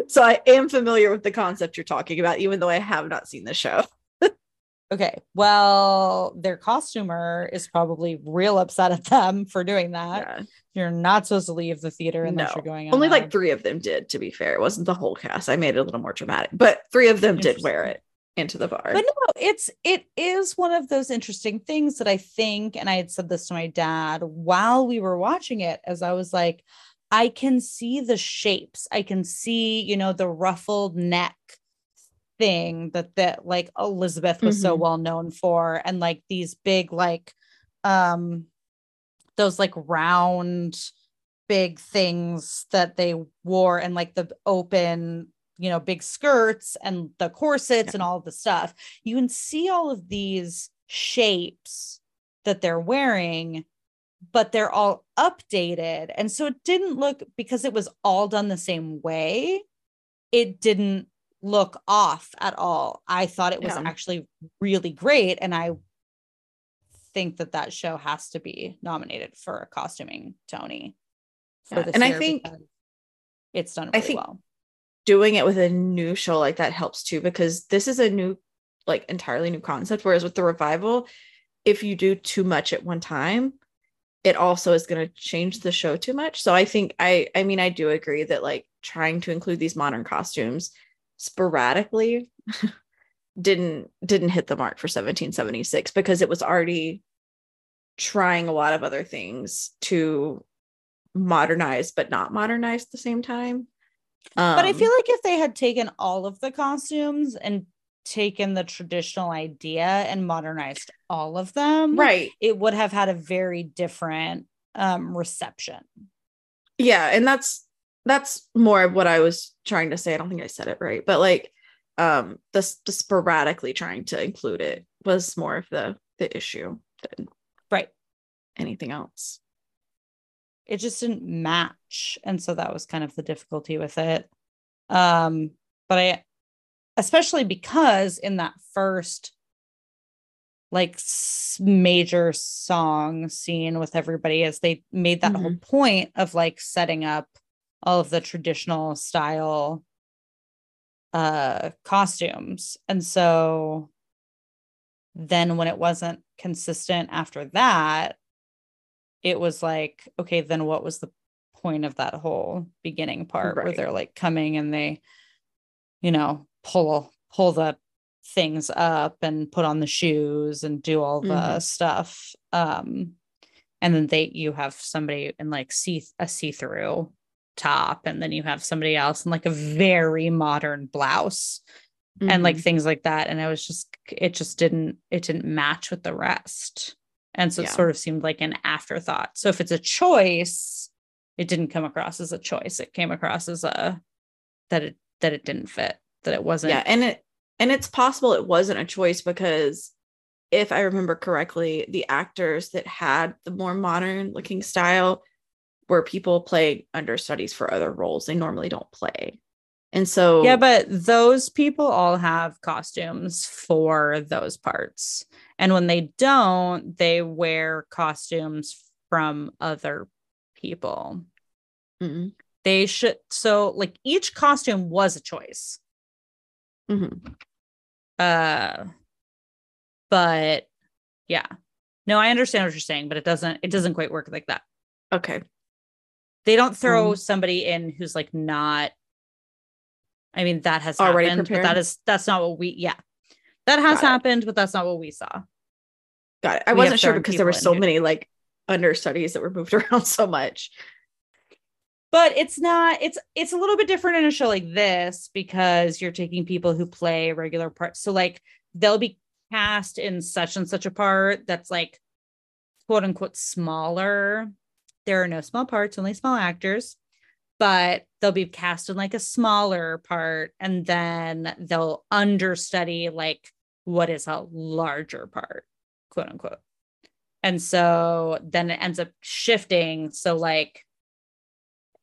so I am familiar with the concept you're talking about, even though I have not seen the show. Okay. Well, their costumer is probably real upset at them for doing that. Yeah. You're not supposed to leave the theater unless no. you're going. Only like three of them did, to be fair. It wasn't the whole cast. I made it a little more dramatic, but three of them did wear it into the bar. But no, it's it is one of those interesting things that I think, and I had said this to my dad while we were watching it, as I was like, I can see the shapes. I can see, you know, the ruffled neck thing that that like Elizabeth was mm-hmm. so well known for and like these big like um those like round big things that they wore and like the open you know big skirts and the corsets yeah. and all of the stuff you can see all of these shapes that they're wearing but they're all updated and so it didn't look because it was all done the same way it didn't look off at all. I thought it was yeah. actually really great. And I think that that show has to be nominated for a costuming Tony. Yeah. and I think it's done really I think well. Doing it with a new show like that helps too, because this is a new, like entirely new concept. Whereas with the revival, if you do too much at one time, it also is going to change the show too much. So I think I I mean I do agree that like trying to include these modern costumes sporadically didn't didn't hit the mark for 1776 because it was already trying a lot of other things to modernize but not modernize at the same time um, but i feel like if they had taken all of the costumes and taken the traditional idea and modernized all of them right. it would have had a very different um reception. Yeah and that's that's more of what i was trying to say. I don't think i said it right but like um the, the sporadically trying to include it was more of the the issue than right. anything else. It just didn't match and so that was kind of the difficulty with it. Um but i especially because in that first like major song scene with everybody as they made that mm-hmm. whole point of like setting up all of the traditional style uh costumes and so then when it wasn't consistent after that it was like okay then what was the point of that whole beginning part right. where they're like coming and they you know pull pull the things up and put on the shoes and do all the mm-hmm. stuff um and then they you have somebody in like see a see-through top and then you have somebody else in like a very modern blouse mm-hmm. and like mm-hmm. things like that and i was just it just didn't it didn't match with the rest and so yeah. it sort of seemed like an afterthought so if it's a choice it didn't come across as a choice it came across as a that it that it didn't fit that it wasn't. Yeah and it and it's possible it wasn't a choice because if i remember correctly the actors that had the more modern looking style were people play understudies for other roles. They normally don't play. And so yeah but those people all have costumes for those parts. And when they don't they wear costumes from other people. Mm-hmm. they should so like each costume was a choice Mm-hmm. Uh, but yeah, no, I understand what you're saying, but it doesn't. It doesn't quite work like that. Okay. They don't throw um, somebody in who's like not. I mean, that has already happened, prepared? but that is that's not what we. Yeah, that has happened, but that's not what we saw. Got it. I we wasn't sure because there were so many like understudies that were moved around so much but it's not it's it's a little bit different in a show like this because you're taking people who play regular parts so like they'll be cast in such and such a part that's like quote unquote smaller. There are no small parts only small actors but they'll be cast in like a smaller part and then they'll understudy like what is a larger part quote unquote. And so then it ends up shifting. So like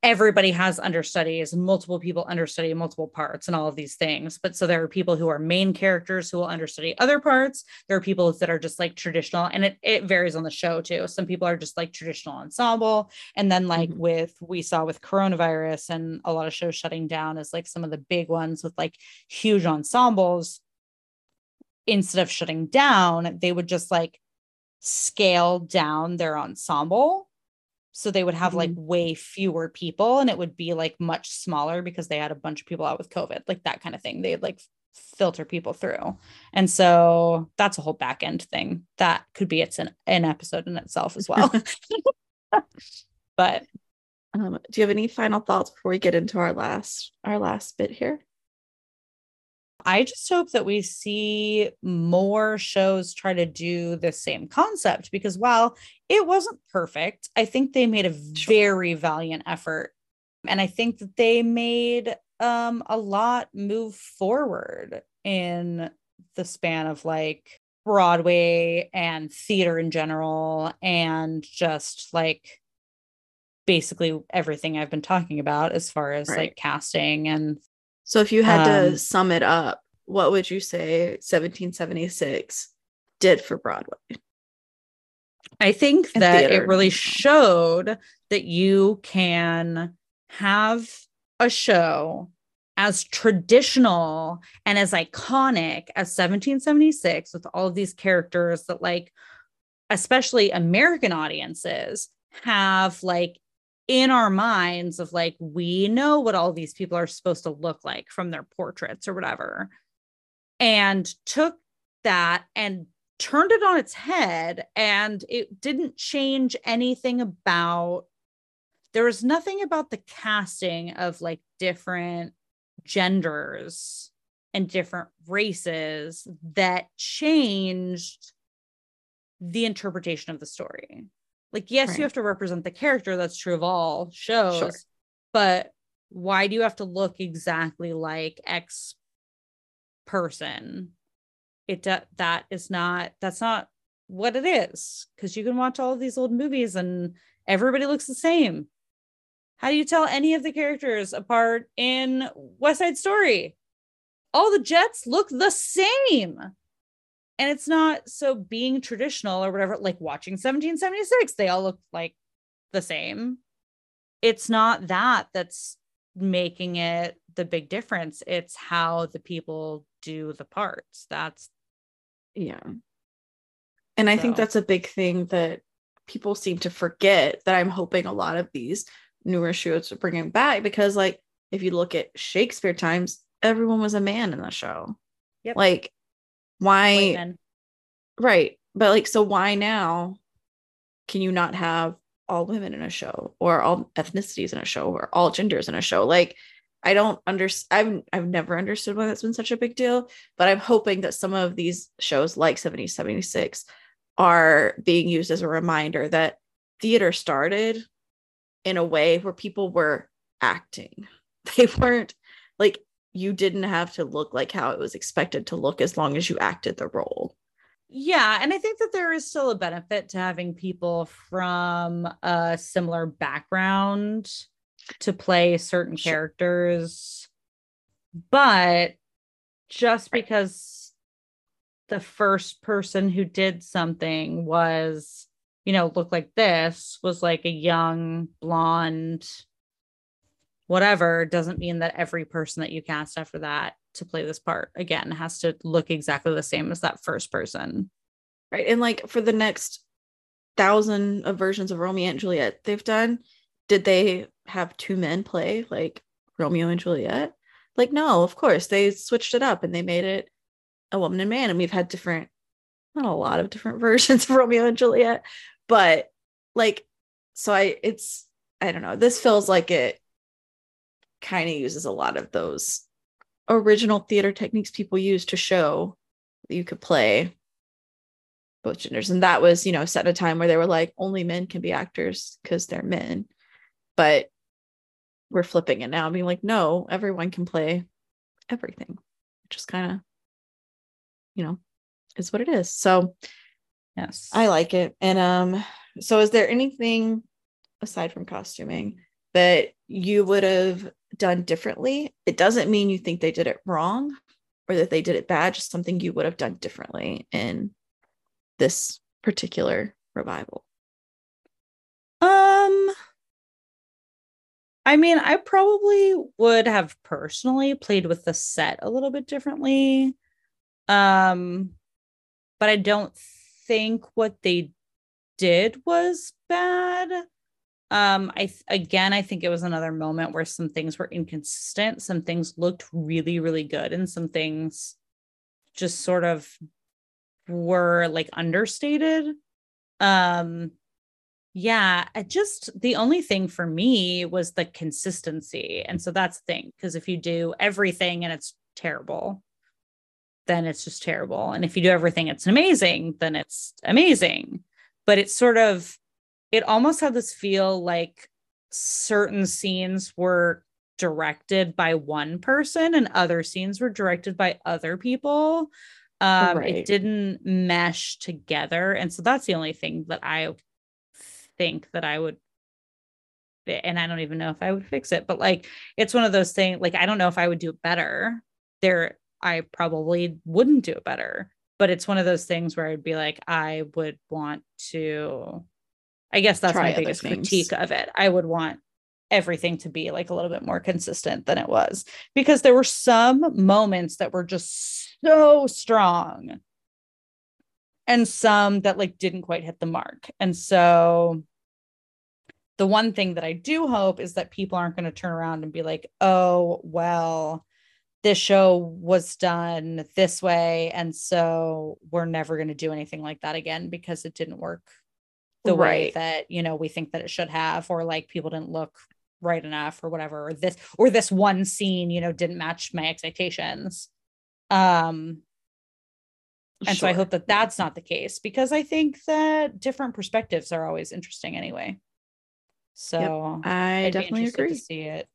everybody has understudies and multiple people understudy multiple parts and all of these things. But so there are people who are main characters who will understudy other parts. There are people that are just like traditional and it, it varies on the show too. Some people are just like traditional ensemble. And then like mm-hmm. with we saw with coronavirus and a lot of shows shutting down is like some of the big ones with like huge ensembles instead of shutting down they would just like scale down their ensemble so they would have mm-hmm. like way fewer people and it would be like much smaller because they had a bunch of people out with covid like that kind of thing. They'd like filter people through. And so that's a whole back end thing. That could be it's an, an episode in itself as well. But um, do you have any final thoughts before we get into our last our last bit here I just hope that we see more shows try to do the same concept because while it wasn't perfect, I think they made a very valiant effort. And I think that they made um, a lot move forward in the span of like Broadway and theater in general, and just like basically everything I've been talking about as far as right. like casting and so if you had um, to sum it up, what would you say 1776 did for Broadway? I think and that theater. it really showed that you can have a show as traditional and as iconic as 1776 with all of these characters that like especially American audiences have like in our minds of like we know what all these people are supposed to look like from their portraits or whatever and took that and turned it on its head and it didn't change anything about there was nothing about the casting of like different genders and different races that changed the interpretation of the story. Like, yes, right. you have to represent the character. That's true of all shows. Sure. But why do you have to look exactly like X person? It that is not that's not what it is. Because you can watch all of these old movies and everybody looks the same. How do you tell any of the characters apart in West Side Story? All the Jets look the same and it's not so being traditional or whatever like watching 1776 they all look like the same. It's not that that's making it the big difference. It's how the people do the parts. That's yeah. And i think that's a big thing that people seem to forget that i'm hoping a lot of these newer shows are bringing back because like if you look at shakespeare times everyone was a man in the show. Yep. like why right but like so why now can you not have all women in a show or all ethnicities in a show or all genders in a show? Like i don't understand i've i've never understood why that's been such a big deal but i'm hoping that some of these shows like 1776 are being used as a reminder that theater started in a way where people were acting. They weren't like you didn't have to look like how it was expected to look as long as you acted the role. Yeah, and I think that there is still a benefit to having people from a similar background to play certain sure. characters. But just because the first person who did something was, you know, looked like this was like a young blonde whatever doesn't mean that every person that you cast after that to play this part again has to look exactly the same as that first person. Right. And like for the next thousand of versions of Romeo and Juliet they've done, did they have two men play like Romeo and Juliet? Like, no, of course. They switched it up and they made it a woman and man. And we've had different, not a lot of different versions of Romeo and Juliet, but like, so I, it's, I don't know. This feels like it kind of uses a lot of those original theater techniques people use to show that you could play both genders. And that was, you know, set in a time where they were like, only men can be actors because they're men. But we're flipping it now, being like, no, everyone can play everything. It just kind of, you know, is what it is. So yes, I like it. And um, so is there anything aside from costuming that you would have done differently. It doesn't mean you think they did it wrong or that they did it bad, just something you would have done differently in this particular revival. Um I mean, I probably would have personally played with the set a little bit differently. Um but I don't think what they did was bad um i th- again i think it was another moment where some things were inconsistent some things looked really really good and some things just sort of were like understated. Um yeah I just the only thing for me was the consistency and so that's the thing because if you do everything and it's terrible then it's just terrible and if you do everything it's amazing then it's amazing. But it's sort of it almost had this feel like certain scenes were directed by one person and other scenes were directed by other people. Um right. it didn't mesh together. And so that's the only thing that i think that i would and i don't even know if i would fix it but like it's one of those things like i don't know if i would do it better. There i probably wouldn't do it better but it's one of those things where i'd be like i would want to I guess that's my biggest critique of it. I would want everything to be like a little bit more consistent than it was because there were some moments that were just so strong and some that like didn't quite hit the mark. And so the one thing that I do hope is that people aren't going to turn around and be like, oh, well, this show was done this way. And so we're never going to do anything like that again because it didn't work the right. way that, you know, we think that it should have, or like people didn't look right enough or whatever, or this, or this one scene, you know, didn't match my expectations. Um, and sure. so I hope that that's not the case because I think that different perspectives are always interesting anyway. So yep, I I'd definitely agree to see it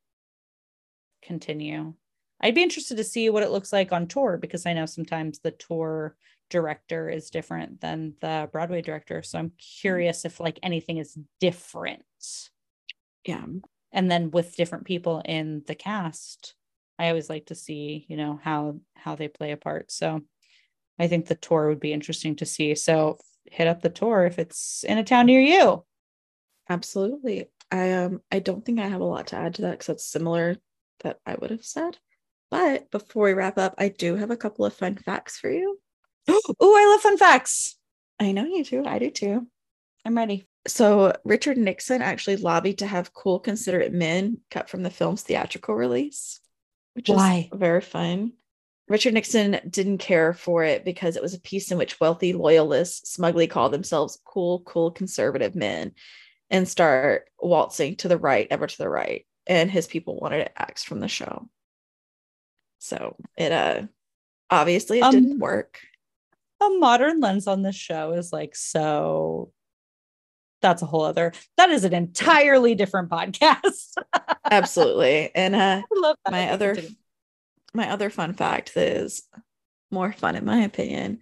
continue. I'd be interested to see what it looks like on tour because I know sometimes the tour director is different than the Broadway director. So I'm mm-hmm. curious if like anything is different. Yeah. And then with different people in the cast, I always like to see, you know, how how they play a part. So I think the tour would be interesting to see. So hit up the tour if it's in a town near you. Absolutely. I um I don't think I have a lot to add to that because that's similar that I would have said. But before we wrap up, I do have a couple of fun facts for you. oh, I love fun facts. I know you do. I do too. I'm ready. So Richard Nixon actually lobbied to have cool, considerate men cut from the film's theatrical release, which Why? is very fun. Richard Nixon didn't care for it because it was a piece in which wealthy loyalists smugly call themselves cool, cool conservative men and start waltzing to the right, ever to the right. And his people wanted it axed from the show. So it uh obviously it um, didn't work. A modern lens on this show is like so that's a whole other that is an entirely different podcast. Absolutely. And uh my other my other fun fact is more fun in my opinion.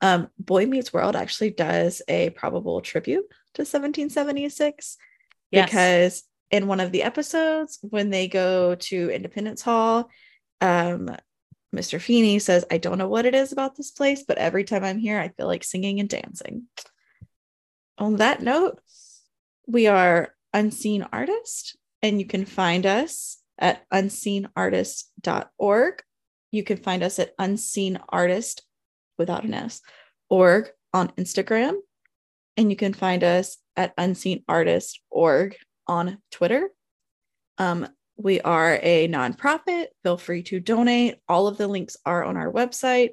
Um, Boy Meets World actually does a probable tribute to 1776 yes. because in one of the episodes when they go to Independence Hall, um, Mr. Feeney says, I don't know what it is about this place, but every time I'm here, I feel like singing and dancing. On that note, we are Unseen Artist, and you can find us at unseenartist.org. You can find us at Unseen Artist without an S org on Instagram. And you can find us at unseenartist.org on Twitter. Um, we are a nonprofit. Feel free to donate. All of the links are on our website.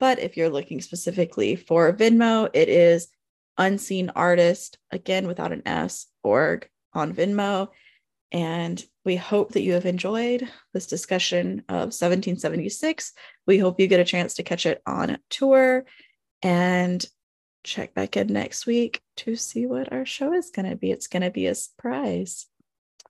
But if you're looking specifically for Venmo, it is Unseen Artist, again without an S, org on Venmo. And we hope that you have enjoyed this discussion of 1776. We hope you get a chance to catch it on tour and check back in next week to see what our show is going to be. It's going to be a surprise.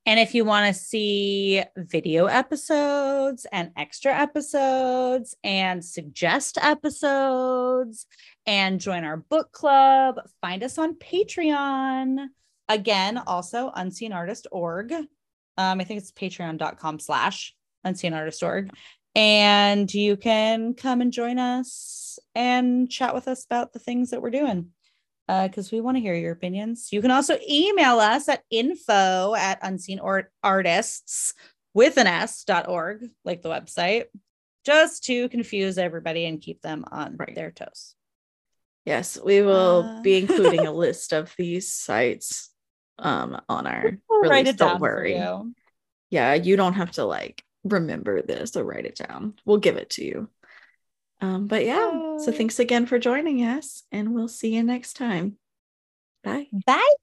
And if you want to see video episodes and extra episodes and suggest episodes and join our book club, find us on Patreon. Again, also unseenartist.org. Um, I think it's patreon.com slash unseenartist.org. And you can come and join us and chat with us about the things that we're doing because uh, we want to hear your opinions. You can also email us at info at unseen or artists with an s dot org, like the website, just to confuse everybody and keep them on right. their toes. Yes, we will uh... be including a list of these sites um on our we'll release. Don't worry. You. Yeah, you don't have to like remember this or write it down. We'll give it to you. Um, but yeah, so thanks again for joining us, and we'll see you next time. Bye. Bye.